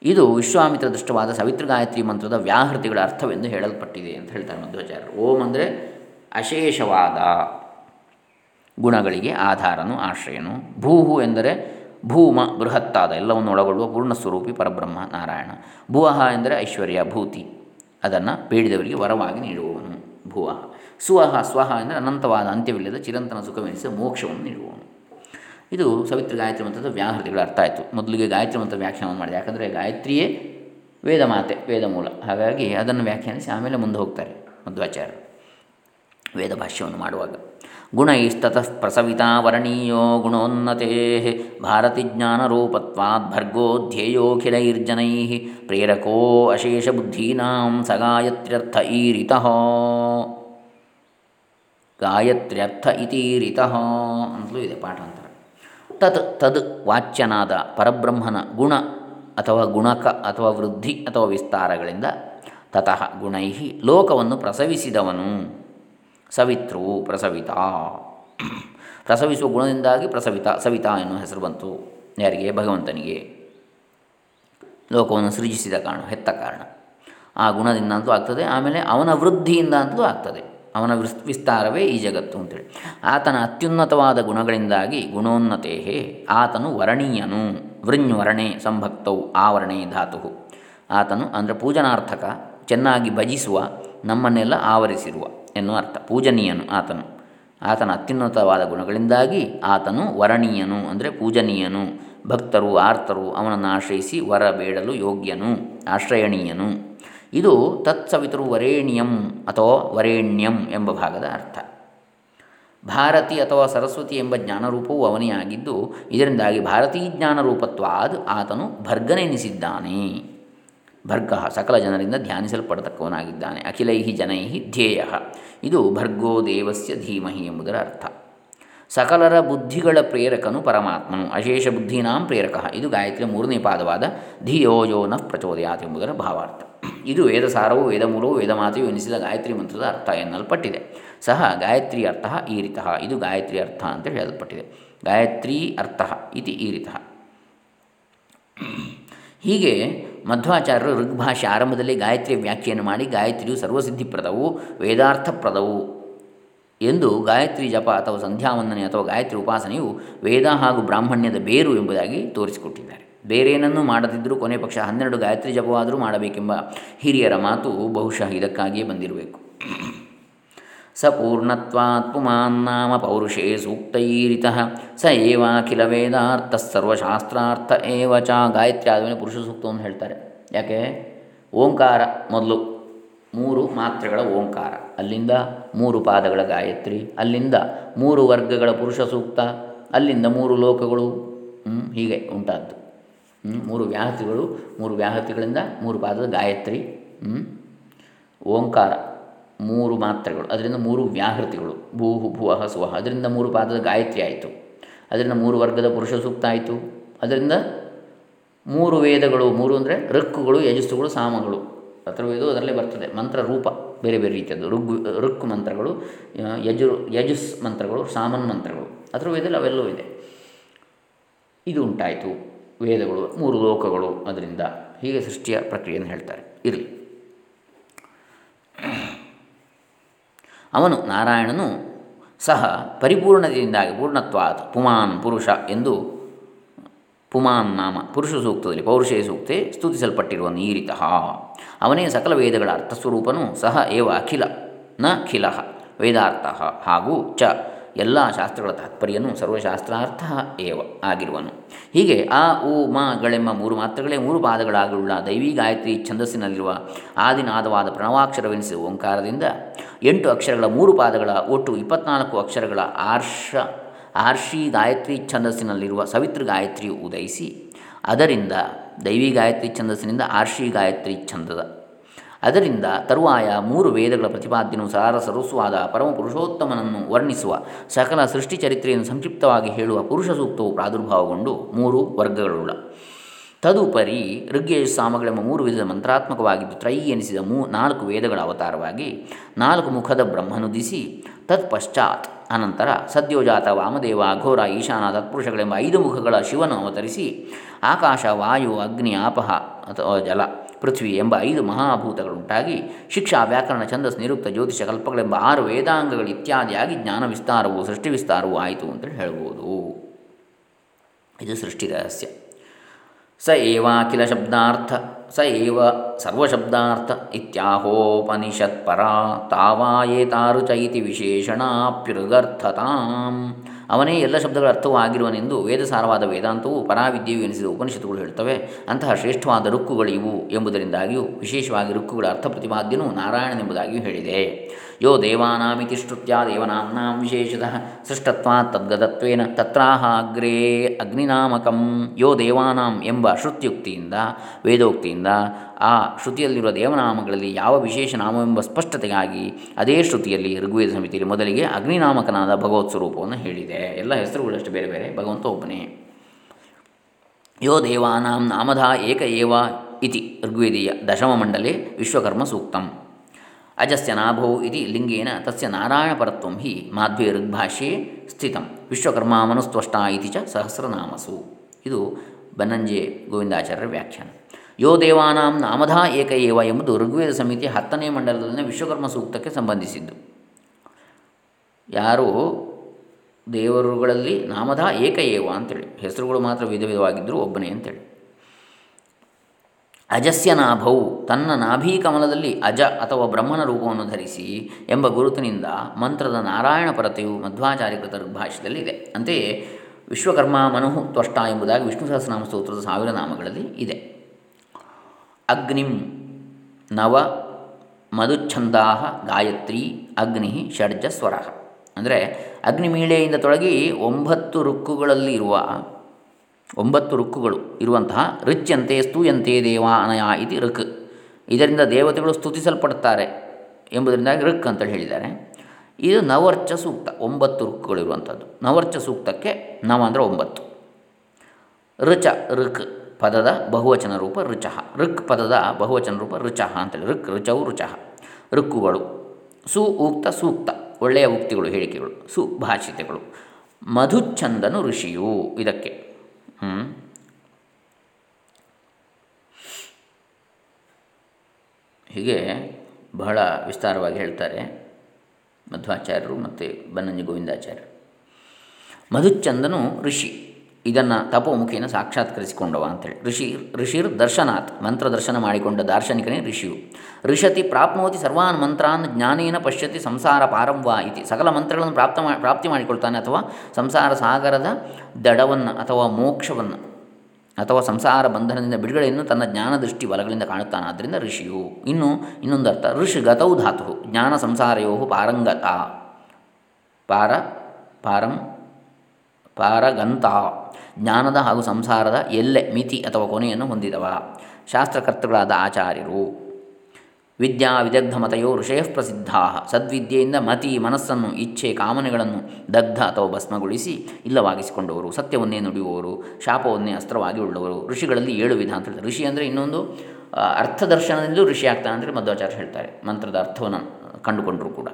ಇದು ವಿಶ್ವಾಮಿತ್ರ ದೃಷ್ಟವಾದ ಸವಿತ್ರ ಗಾಯತ್ರಿ ಮಂತ್ರದ ವ್ಯಾಹೃತಿಗಳ ಅರ್ಥವೆಂದು ಹೇಳಲ್ಪಟ್ಟಿದೆ ಅಂತ ಹೇಳ್ತಾರೆ ಮಧ್ವಾಚಾರ್ಯರು ಓಂ ಅಂದರೆ ಅಶೇಷವಾದ ಗುಣಗಳಿಗೆ ಆಧಾರನು, ಆಶ್ರಯನು. ಭೂಹು ಎಂದರೆ ಭೂಮ, ಬೃಹತ್ತಾದ, ಎಲ್ಲವನ್ನು ಒಳಗೊಳ್ಳುವ ಪೂರ್ಣ ಸ್ವರೂಪಿ ಪರಬ್ರಹ್ಮ ನಾರಾಯಣ. ಭುವಹ ಎಂದರೆ ಐಶ್ವರ್ಯ, ಭೂತಿ. ಅದನ್ನು ಬೇಡಿದವರಿಗೆ ವರವಾಗಿ ನೀಡುವವನು ಭುವಹ ಸುವಹ ಸ್ವಹ ಎಂದರೆ ಅನಂತವಾದ, ಅಂತ್ಯವಿಲ್ಲದ, ಚಿರಂತನ ಸುಖವೆನಿಸಿದ ಮೋಕ್ಷವನ್ನು ನೀಡುವವನು. ಇದು ಸವಿತ್ರ ಗಾಯತ್ರಿ ಮಂತ್ರದ ವ್ಯಾಹೃತಿಗಳ ಅರ್ಥ ಆಯಿತು. ಮೊದಲಿಗೆ ಗಾಯತ್ರಿ ಮಂತ್ರ ವ್ಯಾಖ್ಯಾನವನ್ನು ಮಾಡಿದೆ. ಯಾಕಂದರೆ ಗಾಯತ್ರಿಯೇ ವೇದ ಮಾತೆ ವೇದ ಮೂಲ ಹಾಗಾಗಿ ಅದನ್ನು ವ್ಯಾಖ್ಯಾನಿಸಿ ಆಮೇಲೆ ಮುಂದೆ ಹೋಗ್ತಾರೆ ಮಧ್ವಾಚಾರ್ಯರು. ವೇದ ಭಾಷ್ಯವನ್ನು ಮಾಡುವಾಗ ಗುಣೈಸ್ತತಃ ಪ್ರಸವಿತಾ ವರಣೀಯೋ ಗುಣೋನ್ನತೆ ಭರ್ಗೋ ಧ್ಯೇಯೋಖಿಲೈರ್ಜನೈ ಪ್ರೇರಕೋ ಅಶೇಷ ಬುದ್ಧೀನಾಂ ಗಾಯತ್ರ್ಯರ್ಥ ಈರಿತಃ. ಗಾಯತ್ರ್ಯರ್ಥ ಇತೀರಿತಃ ಅಂತಲೂ ಇದೆ ಪಾಠಾಂತರ. ತತ್ ತದ್ ವಾಚ್ಯನಾದ ಪರಬ್ರಹ್ಮನ ಗುಣ ಅಥವಾ ಗುಣಕ ಅಥವಾ ವೃದ್ಧಿ ಅಥವಾ ವಿಸ್ತಾರಗಳಿಂದ ತತಃ ಗುಣೈ ಲೋಕವನ್ನು ಪ್ರಸವಿಸಿದವನು. ಸವಿತೃ ಪ್ರಸವಿತ. ಪ್ರಸವಿಸುವ ಗುಣದಿಂದಾಗಿ ಪ್ರಸವಿತ, ಸವಿತಾ ಎನ್ನುವ ಹೆಸರು ಬಂತು. ಯಾರಿಗೆ? ಭಗವಂತನಿಗೆ. ಲೋಕವನ್ನು ಸೃಜಿಸಿದ ಕಾರಣ, ಹೆತ್ತ ಕಾರಣ. ಆ ಗುಣದಿಂದ ಅಂತೂ ಆಗ್ತದೆ, ಆಮೇಲೆ ಅವನ ವೃದ್ಧಿಯಿಂದ ಅಂತಲೂ ಆಗ್ತದೆ. ಅವನ ವಿಸ್ತಾರವೇ ಈ ಜಗತ್ತು ಅಂತೇಳಿ. ಆತನ ಅತ್ಯುನ್ನತವಾದ ಗುಣಗಳಿಂದಾಗಿ ಗುಣೋನ್ನತೆ ಆತನು ವರಣೀಯನು. ವೃಣ್ವರಣೆ ಸಂಭಕ್ತವು ಆವರಣೆ ಧಾತು. ಆತನು ಅಂದರೆ ಪೂಜನಾರ್ಥಕ, ಚೆನ್ನಾಗಿ ಭಜಿಸುವ, ನಮ್ಮನ್ನೆಲ್ಲ ಆವರಿಸಿರುವ. ಎನ್ನುವ ಅರ್ಥ. ಪೂಜನೀಯನು ಆತನು. ಆತನ ಅತ್ಯುನ್ನತವಾದ ಗುಣಗಳಿಂದಾಗಿ ಆತನು ವರಣೀಯನು ಅಂದರೆ ಪೂಜನೀಯನು. ಭಕ್ತರು, ಆರ್ತರು ಅವನನ್ನು ಆಶ್ರಯಿಸಿ ವರ ಬೇಡಲು ಯೋಗ್ಯನು, ಆಶ್ರಯಣೀಯನು. ಇದು ತತ್ಸವಿತರು ವರೇಣ್ಯಂ ಅಥವಾ ವರೇಣ್ಯಂ ಎಂಬ ಭಾಗದ ಅರ್ಥ. ಭಾರತಿ ಅಥವಾ ಸರಸ್ವತಿ ಎಂಬ ಜ್ಞಾನರೂಪವು ಅವನೇ ಆಗಿದ್ದು ಇದರಿಂದಾಗಿ ಭಾರತೀ ಜ್ಞಾನರೂಪತ್ವಾದ್ ಆತನು ಭರ್ಗನೆನಿಸಿದ್ದಾನೆ. ಭರ್ಗ, ಸಕಲ ಜನರಿಂದ ಧ್ಯಾನಿಸಲ್ಪಡತಕ್ಕವನಾಗಿದ್ದಾನೆ. ಅಖಿಲೈ ಜನೈ ಧ್ಯೇಯ. ಇದು ಭರ್ಗೋ ದೇವಸ್ಯ ಧೀಮಹಿ ಎಂಬುದರ ಅರ್ಥ. ಸಕಲರ ಬುದ್ಧಿಗಳ ಪ್ರೇರಕನು ಪರಮಾತ್ಮನು. ಅಶೇಷ ಬುದ್ಧಿನಾಂ ಪ್ರೇರಕ. ಇದು ಗಾಯತ್ರಿಯ ಮೂರನೇ ಪಾದವಾದ ಧಿಯೋ ಯೋ ನ ಪ್ರಚೋದಯಾತ್ ಎಂಬುದರ ಭಾವಾರ್ಥ. ಇದು ವೇದಸಾರವು, ವೇದಮೂಲವು, ವೇದಮಾತೆಯು ಎನಿಸಿದ ಗಾಯತ್ರಿ ಮಂತ್ರದ ಅರ್ಥ ಎನ್ನಲ್ಪಟ್ಟಿದೆ. ಸಹ ಗಾಯತ್ರಿ ಅರ್ಥ ಈರಿತಃ. ಇದು ಗಾಯತ್ರಿ ಅರ್ಥ ಅಂತ ಹೇಳಲ್ಪಟ್ಟಿದೆ. ಗಾಯತ್ರಿ ಅರ್ಥ ಇತಿ ಈರಿತಃ. ಹೀಗೆ ಮಧ್ವಾಚಾರ್ಯರು ಋಗ್ಭಾಷೆ ಆರಂಭದಲ್ಲಿ ಗಾಯತ್ರಿಯ ವ್ಯಾಖ್ಯೆಯನ್ನು ಮಾಡಿ ಗಾಯತ್ರಿಯು ಸರ್ವಸಿದ್ಧಿಪ್ರದವು, ವೇದಾರ್ಥಪ್ರದವು ಎಂದು ಗಾಯತ್ರಿ ಜಪ ಅಥವಾ ಸಂಧ್ಯಾವಂದನೆ ಅಥವಾ ಗಾಯತ್ರಿ ಉಪಾಸನೆಯು ವೇದ ಹಾಗೂ ಬ್ರಾಹ್ಮಣ್ಯದ ಬೇರು ಎಂಬುದಾಗಿ ತೋರಿಸಿಕೊಟ್ಟಿದ್ದಾರೆ. ಬೇರೇನನ್ನೂ ಮಾಡದಿದ್ದರೂ ಕೊನೆ ಪಕ್ಷ ಹನ್ನೆರಡು ಗಾಯತ್ರಿ ಜಪವಾದರೂ ಮಾಡಬೇಕೆಂಬ ಹಿರಿಯರ ಮಾತು ಬಹುಶಃ ಇದಕ್ಕಾಗಿಯೇ ಬಂದಿರಬೇಕು. ಸ ಪೂರ್ಣತ್ವಾತ್ ಪುಮಾನ್ನಾಮ ಪೌರುಷೇ ಸೂಕ್ತೈರಿತಃ. ಸ ಏವಾಖಿಲ ವೇದಾರ್ಥ ಸರ್ವಶಾಸ್ತ್ರಾರ್ಥ ಏವ ಚ ಗಾಯತ್ರಿ ಆದಮೇಲೆ ಪುರುಷ ಸೂಕ್ತವನ್ನು ಹೇಳ್ತಾರೆ. ಯಾಕೆ? ಓಂಕಾರ ಮೊದಲು ಮೂರು ಮಾತ್ರೆಗಳ ಓಂಕಾರ. ಅಲ್ಲಿಂದ ಮೂರು ಪಾದಗಳ ಗಾಯತ್ರಿ, ಅಲ್ಲಿಂದ ಮೂರು ವರ್ಗಗಳ ಪುರುಷ ಸೂಕ್ತ, ಅಲ್ಲಿಂದ ಮೂರು ಲೋಕಗಳು ಹೀಗೆ ಉಂಟಾದ್ದು. ಮೂರು ವ್ಯಾಹತಿಗಳು, ಮೂರು ವ್ಯಾಹತಿಗಳಿಂದ ಮೂರು ಪಾದದ ಗಾಯತ್ರಿ ಓಂಕಾರ. ಮೂರು ಮಾತ್ರೆಗಳು, ಅದರಿಂದ ಮೂರು ವ್ಯಾಹೃತಿಗಳು, ಭೂಹು, ಭುವಹ, ಸುವಹ. ಅದರಿಂದ ಮೂರು ಪಾದದ ಗಾಯತ್ರಿ ಆಯಿತು. ಅದರಿಂದ ಮೂರು ವರ್ಗದ ಪುರುಷ ಸೂಕ್ತ ಆಯಿತು. ಅದರಿಂದ ಮೂರು ವೇದಗಳು, ಮೂರು ಅಂದರೆ ಋಕ್ಕುಗಳು, ಯಜಸ್ಸುಗಳು, ಸಾಮಗಳು. ಅಥರ್ವೇದು ಅದರಲ್ಲೇ ಬರ್ತದೆ. ಮಂತ್ರ, ರೂಪ, ಬೇರೆ ಬೇರೆ ರೀತಿಯದ್ದು. ಋಗ್ ಋಕ್ ಮಂತ್ರಗಳು ಯಜು, ಯಜುಸ್ ಮಂತ್ರಗಳು, ಸಾಮನ್ ಮಂತ್ರಗಳು. ಅಥರ್ವೇದಲ್ಲಿ ಅವೆಲ್ಲವೂ ಇದೆ. ಇದು ಉಂಟಾಯಿತು. ವೇದಗಳು, ಮೂರು ಲೋಕಗಳು ಅದರಿಂದ ಹೀಗೆ ಸೃಷ್ಟಿಯ ಪ್ರಕ್ರಿಯೆಯನ್ನು ಹೇಳ್ತಾರೆ. ಇರಲಿ. ಅವನು ನಾರಾಯಣನು ಸಹ ಪರಿಪೂರ್ಣತೆಯಿಂದಾಗಿ ಪೂರ್ಣತ್ವಾತ್ ಪುಮಾನ್ ಪುರುಷ ಎಂದು ಪುಮಾನ್ ನಾಮ, ಪುರುಷ ಸೂಕ್ತದಲ್ಲಿ, ಪೌರುಷೇ ಸೂಕ್ತೆ ಸ್ತುತಿಸಲ್ಪಟ್ಟಿರುವ ನೀರಿತಃ. ಅವನೇ ಸಕಲ ವೇದಗಳ ಅರ್ಥಸ್ವರೂಪನು, ಸಹ ಏವ ಅಖಿಲ ನ ಖಿಲ, ವೇದಾರ್ಥ ಹಾಗೂ ಚ ಎಲ್ಲ ಶಾಸ್ತ್ರಗಳ ತಾತ್ಪರ್ಯನು ಸರ್ವಶಾಸ್ತ್ರಾರ್ಥ ಏವ ಆಗಿರುವನು. ಹೀಗೆ ಆ ಉ ಮ ಮಗಳೆಂಬ ಮೂರು ಮಾತ್ರಗಳೇ ಮೂರು ಪಾದಗಳಾಗಿರುವ ದೈವಿ ಗಾಯತ್ರಿ ಛಂದಸ್ಸಿನಲ್ಲಿರುವ ಆದಿನಾದವಾದ ಪ್ರಣವಾಕ್ಷರವೆನಿಸಿದ ಓಂಕಾರದಿಂದ ಎಂಟು ಅಕ್ಷರಗಳ ಮೂರು ಪಾದಗಳ ಒಟ್ಟು ಇಪ್ಪತ್ನಾಲ್ಕು ಅಕ್ಷರಗಳ ಆರ್ಷ, ಆರ್ಷಿ ಗಾಯತ್ರಿ ಛಂದಸ್ಸಿನಲ್ಲಿರುವ ಸವಿತೃ ಗಾಯತ್ರಿಯು ಉದಯಿಸಿ, ಅದರಿಂದ ದೈವಿ ಗಾಯತ್ರಿ ಛಂದಸ್ಸಿನಿಂದ ಆರ್ಷಿ ಗಾಯತ್ರಿ ಛಂದದ ಅದರಿಂದ ತರುವಾಯ ಮೂರು ವೇದಗಳ ಪ್ರತಿಪಾದ್ಯನು ಸಾರ ಸರಸ್ವಾದ ಪರಮ ಪುರುಷೋತ್ತಮನನ್ನು ವರ್ಣಿಸುವ ಸಕಲ ಸೃಷ್ಟಿ ಚರಿತ್ರೆಯನ್ನು ಸಂಕ್ಷಿಪ್ತವಾಗಿ ಹೇಳುವ ಪುರುಷ ಸೂಕ್ತವು ಪ್ರಾದುರ್ಭಾವಗೊಂಡು ಮೂರು ವರ್ಗಗಳುಳ್ಳ. ತದುಪರಿ ಋಗ್ಯಜ ಸಾಮಗಳೆಂಬ ಮೂರು ವಿಧದ ಮಂತ್ರಾತ್ಮಕವಾಗಿದ್ದು ತ್ರೈ ಎನಿಸಿದ ಮೂ ನಾಲ್ಕು ವೇದಗಳ ಅವತಾರವಾಗಿ ನಾಲ್ಕು ಮುಖದ ಬ್ರಹ್ಮನುದಿಸಿ ತತ್ಪಶ್ಚಾತ್ ಅನಂತರ ಸದ್ಯೋಜಾತ ವಾಮದೇವ ಅಘೋರ ಈಶಾನ ತತ್ಪುರುಷಗಳೆಂಬ ಐದು ಮುಖಗಳ ಶಿವನು ಅವತರಿಸಿ ಆಕಾಶ ವಾಯು ಅಗ್ನಿ ಆಪಹ ಅಥವಾ ಜಲ ಪೃಥ್ವಿ ಎಂಬ ಐದು ಮಹಾಭೂತಗಳುಂಟಾಗಿ ಶಿಕ್ಷಾ, ವ್ಯಾಕರಣ, ಛಂದಸ್, ನಿರುಕ್ತ, ಜ್ಯೋತಿಷ, ಕಲ್ಪಗಳೆಂಬ ಆರು ವೇದಾಂಗಗಳು ಇತ್ಯಾದಿಯಾಗಿ ಜ್ಞಾನ ವಿಸ್ತಾರವು, ಸೃಷ್ಟಿ ವಿಸ್ತಾರವೂ ಆಯಿತು ಅಂತೇಳಿ ಹೇಳ್ಬೋದು. ಇದು ಸೃಷ್ಟಿ ರಹಸ್ಯ. ಸ ಏವಾಖಿಲ ಶಬ್ದಾರ್ಥ, ಸ ಏವ ಸರ್ವಶಬ್ದಾರ್ಥ ಇತ್ಯಾಹೋಪನಿಷತ್ಪರ ತಾವಾಯೇತಾರು ಚೈತಿ ವಿಶೇಷಣಾಪ್ಯುರ್ಗರ್ಥತಾಂ. ಅವನೇ ಎಲ್ಲ ಶಬ್ದಗಳ ಅರ್ಥವೂ ಆಗಿರುವನೆಂದು ವೇದಸಾರವಾದ ವೇದಾಂತವು ಪರಾವಿದ್ಯೆಯು ಎನಿಸಿದ ಉಪನಿಷತ್ತುಗಳು ಹೇಳುತ್ತವೆ ಅಂತಹ ಶ್ರೇಷ್ಠವಾದ ರುಕ್ಕುಗಳಿವು ಎಂಬುದರಿಂದಾಗಿಯೂ ವಿಶೇಷವಾಗಿ ರುಕ್ಕುಗಳ ಅರ್ಥ ಪ್ರತಿಪಾದ್ಯನು ನಾರಾಯಣನೆಂಬುದಾಗಿಯೂ ಹೇಳಿದೆ. ಯೋ ದೇವಾನಾಮಿತಿ ಶ್ರುತ್ಯ ದೇವನಾಂ ವಿಶೇಷತಃ ಸೃಷ್ಟತ್ವಾತ್ ತದ್ಗತತ್ವೇನ ತತ್ರಾಹ ಅಗ್ರೇ ಅಗ್ನಿನಾಮಕಂ ಯೋ ದೇವಾನಾಂ ಎಂಬ ಶ್ರುತ್ಯುಕ್ತಿಯಿಂದ, ವೇದೋಕ್ತಿಯಿಂದ ಆ ಶ್ರುತಿಯಲ್ಲಿರುವ ದೇವನಾಮಗಳಲ್ಲಿ ಯಾವ ವಿಶೇಷ ನಾಮವೆಂಬ ಸ್ಪಷ್ಟತೆಗಾಗಿ ಅದೇ ಶ್ರುತಿಯಲ್ಲಿ ಋಗ್ವೇದ ಸಮಿತಿಯಲ್ಲಿ ಮೊದಲಿಗೆ ಅಗ್ನಿನಾಮಕನಾದ ಭಗವತ್ ಸ್ವರೂಪವನ್ನು ಹೇಳಿದೆ. ಎಲ್ಲ ಹೆಸರುಗಳಷ್ಟು ಬೇರೆ ಬೇರೆ. ಭಗವಂತ ಒಬ್ಬನೇ. ಯೋ ದೇವಾನಾಂ ನಾಮಧ ಏಕ ಏವ ಇತಿ ಋಗ್ವೇದೀಯ ದಶಮಮಂಡಲೆ ವಿಶ್ವಕರ್ಮ ಸೂಕ್ತಂ. ಅಜಸ್ಯ ನಾಭೋ ಇತಿ ಲಿಂಗೇನ ತಸ್ಯ ನಾರಾಯಣಪರತ್ವಂ ಹಿ ಮಾಧ್ವೇ ಋಗ್ಭಾಷೆ ಸ್ಥಿತಂ. ವಿಶ್ವಕರ್ಮ ಮನುಸ್ತ್ವಷ್ಟ ಇತಿ ಚ ಸಹಸ್ರನಾಮಸು. ಇದು ಬನ್ನಂಜೆ ಗೋವಿಂದಾಚಾರ್ಯರ ವ್ಯಾಖ್ಯಾನ. ಯೋ ದೇವಾನಾಂ ನಾಮಧ ಏಕ ಏವ ಎಂಬುದು ಋಗ್ವೇದ ಸಮಿತಿಯ ಹತ್ತನೇ ಮಂಡಲದಲ್ಲಿನ ವಿಶ್ವಕರ್ಮ ಸೂಕ್ತಕ್ಕೆ ಸಂಬಂಧಿಸಿದ್ದು. ಯಾರು ದೇವರುಗಳಲ್ಲಿ ನಾಮಧ ಏಕ ಏವ ಅಂತೇಳಿ, ಹೆಸರುಗಳು ಮಾತ್ರ ವಿಧ ವಿಧವಾಗಿದ್ದರೂ ಒಬ್ಬನೇ ಅಂತೇಳಿ. ಅಜಸ್ಯ ನಾಭವು ತನ್ನ ನಾಭೀ ಕಮಲದಲ್ಲಿ ಅಜ ಅಥವಾ ಬ್ರಹ್ಮನ ರೂಪವನ್ನು ಧರಿಸಿ ಎಂಬ ಗುರುತಿನಿಂದ ಮಂತ್ರದ ನಾರಾಯಣ ಪರತೆಯು ಮಧ್ವಾಚಾರ್ಯಕೃತ ಇದೆ ಅಂತೆಯೇ ವಿಶ್ವಕರ್ಮ ಮನುಹು ತ್ವಷ್ಟ ಎಂಬುದಾಗಿ ವಿಷ್ಣು ಸಹಸ್ರನಾಮ ಸ್ತೋತ್ರದ ಸಾವಿರ ನಾಮಗಳಲ್ಲಿ ಇದೆ. ಅಗ್ನಿಂ ನವ ಮಧುಚ್ಛಂದಾ ಗಾಯತ್ರಿ ಅಗ್ನಿ ಷಡ್ಜ ಸ್ವರ. ಅಂದರೆ ಅಗ್ನಿಮೀಳೆಯಿಂದ ತೊಡಗಿ ಒಂಬತ್ತು ರುಕ್ಕುಗಳಲ್ಲಿ ಇರುವ ಒಂಬತ್ತು ಋಕ್ಕುಗಳು ಇರುವಂತಹ ರಿಚ್ಯಂತೆ ಸ್ತೂಯಂತೆ ದೇವಾನಯ ಇತಿ ಋಕ್. ಇದರಿಂದ ದೇವತೆಗಳು ಸ್ತುತಿಸಲ್ಪಡುತ್ತಾರೆ ಎಂಬುದರಿಂದಾಗಿ ಋಕ್ ಅಂತೇಳಿ ಹೇಳಿದ್ದಾರೆ. ಇದು ನವರ್ಚ ಸೂಕ್ತ, ಒಂಬತ್ತು ರುಕ್ಕುಗಳಿರುವಂಥದ್ದು ನವರ್ಚ ಸೂಕ್ತಕ್ಕೆ ನವ ಅಂದರೆ ಒಂಬತ್ತು. ಋಚ, ಋಕ್ ಪದದ ಬಹುವಚನ ರೂಪ ಋಚಃ. ಋಕ್ ಪದದ ಬಹುವಚನ ರೂಪ ಋಚಃ ಅಂತೇಳಿ. ಋಕ್ ರುಚವು ರುಚಃ ಋಕ್ಕುಗಳು. ಸು ಉಕ್ತ, ಸೂಕ್ತ. ಒಳ್ಳೆಯ ಉಕ್ತಿಗಳು, ಹೇಳಿಕೆಗಳು. ಸುಭಾಷಿತಗಳು ಮಧುಚ್ಛಂದನು ಋಷಿಯು ಇದಕ್ಕೆ. ಹೀಗೆ ಬಹಳ ವಿಸ್ತಾರವಾಗಿ ಹೇಳ್ತಾರೆ ಮಧ್ವಾಚಾರ್ಯರು ಮತ್ತು ಬನ್ನಂಜಿ ಗೋವಿಂದಾಚಾರ್ಯರು. ಮಧುಚಂದನು ಋಷಿ. ಇದನ್ನು ತಪೋಮುಖೇನ ಸಾಕ್ಷಾತ್ಕರಿಸಿಕೊಂಡವ ಅಂತೇಳಿ. ಋಷಿ, ಋಷಿರ್ ದರ್ಶನಾತ್, ಮಂತ್ರ ದರ್ಶನ ಮಾಡಿಕೊಂಡ ದಾರ್ಶನಿಕನೇ ಋಷಿಯು. ಋಷತಿ ಪ್ರಾಪ್ನೋತಿ ಸರ್ವಾನ್ ಮಂತ್ರಾನ್ ಜ್ಞಾನೇನ ಪಶ್ಯತಿ ಸಂಸಾರ ಪಾರಂವಾ ಇತಿ. ಸಕಲ ಮಂತ್ರಗಳನ್ನು ಪ್ರಾಪ್ತ ಪ್ರಾಪ್ತಿ ಮಾಡಿಕೊಳ್ತಾನೆ ಅಥವಾ ಸಂಸಾರ ಸಾಗರದ ದಡವನ್ನು ಅಥವಾ ಮೋಕ್ಷವನ್ನು ಅಥವಾ ಸಂಸಾರ ಬಂಧನದಿಂದ ಬಿಡುಗಡೆಯನ್ನು ತನ್ನ ಜ್ಞಾನ ದೃಷ್ಟಿ ಬಲಗಳಿಂದ ಕಾಣುತ್ತಾನೆ. ಆದ್ದರಿಂದ ಋಷಿಯು, ಇನ್ನು ಇನ್ನೊಂದು ಅರ್ಥ ಋಷಿ ಗತೌ ಧಾತು ಜ್ಞಾನ ಸಂಸಾರಯೋ ಪಾರಂಗತ, ಪಾರ, ಪಾರಂ ಪಾರಗಂತ. ಜ್ಞಾನದ ಹಾಗೂ ಸಂಸಾರದ ಎಲ್ಲೆ ಮಿತಿ ಅಥವಾ ಕೊನೆಯನ್ನು ಹೊಂದಿದವ. ಶಾಸ್ತ್ರಕರ್ತೃಗಳಾದ ಆಚಾರ್ಯರು. ವಿದ್ಯಾ ವಿದಗ್ಧ ಮತಯೋ ಋಷಯ ಪ್ರಸಿದ್ಧಾ. ಸದ್ವಿದ್ಯೆಯಿಂದ ಮತಿ, ಮನಸ್ಸನ್ನು, ಇಚ್ಛೆ, ಕಾಮನೆಗಳನ್ನು ದಗ್ಧ ಅಥವಾ ಭಸ್ಮಗೊಳಿಸಿ ಇಲ್ಲವಾಗಿಸಿಕೊಂಡವರು, ಸತ್ಯವನ್ನೇ ನುಡಿಯುವವರು, ಶಾಪವನ್ನೇ ಅಸ್ತ್ರವಾಗಿ ಉಳ್ಳವರು. ಋಷಿಗಳಲ್ಲಿ ಏಳು ವಿಧ ಅಂತ ಹೇಳ್ತಾರೆ. ಋಷಿ ಅಂದರೆ ಇನ್ನೊಂದು ಅರ್ಥದರ್ಶನದಿಂದಲೂ ಋಷಿ ಆಗ್ತಾನೆ ಅಂದರೆ ಮಧ್ವಾಚಾರ್ಯ ಹೇಳ್ತಾರೆ. ಮಂತ್ರದ ಅರ್ಥವನ್ನು ಕಂಡುಕೊಂಡರು ಕೂಡ.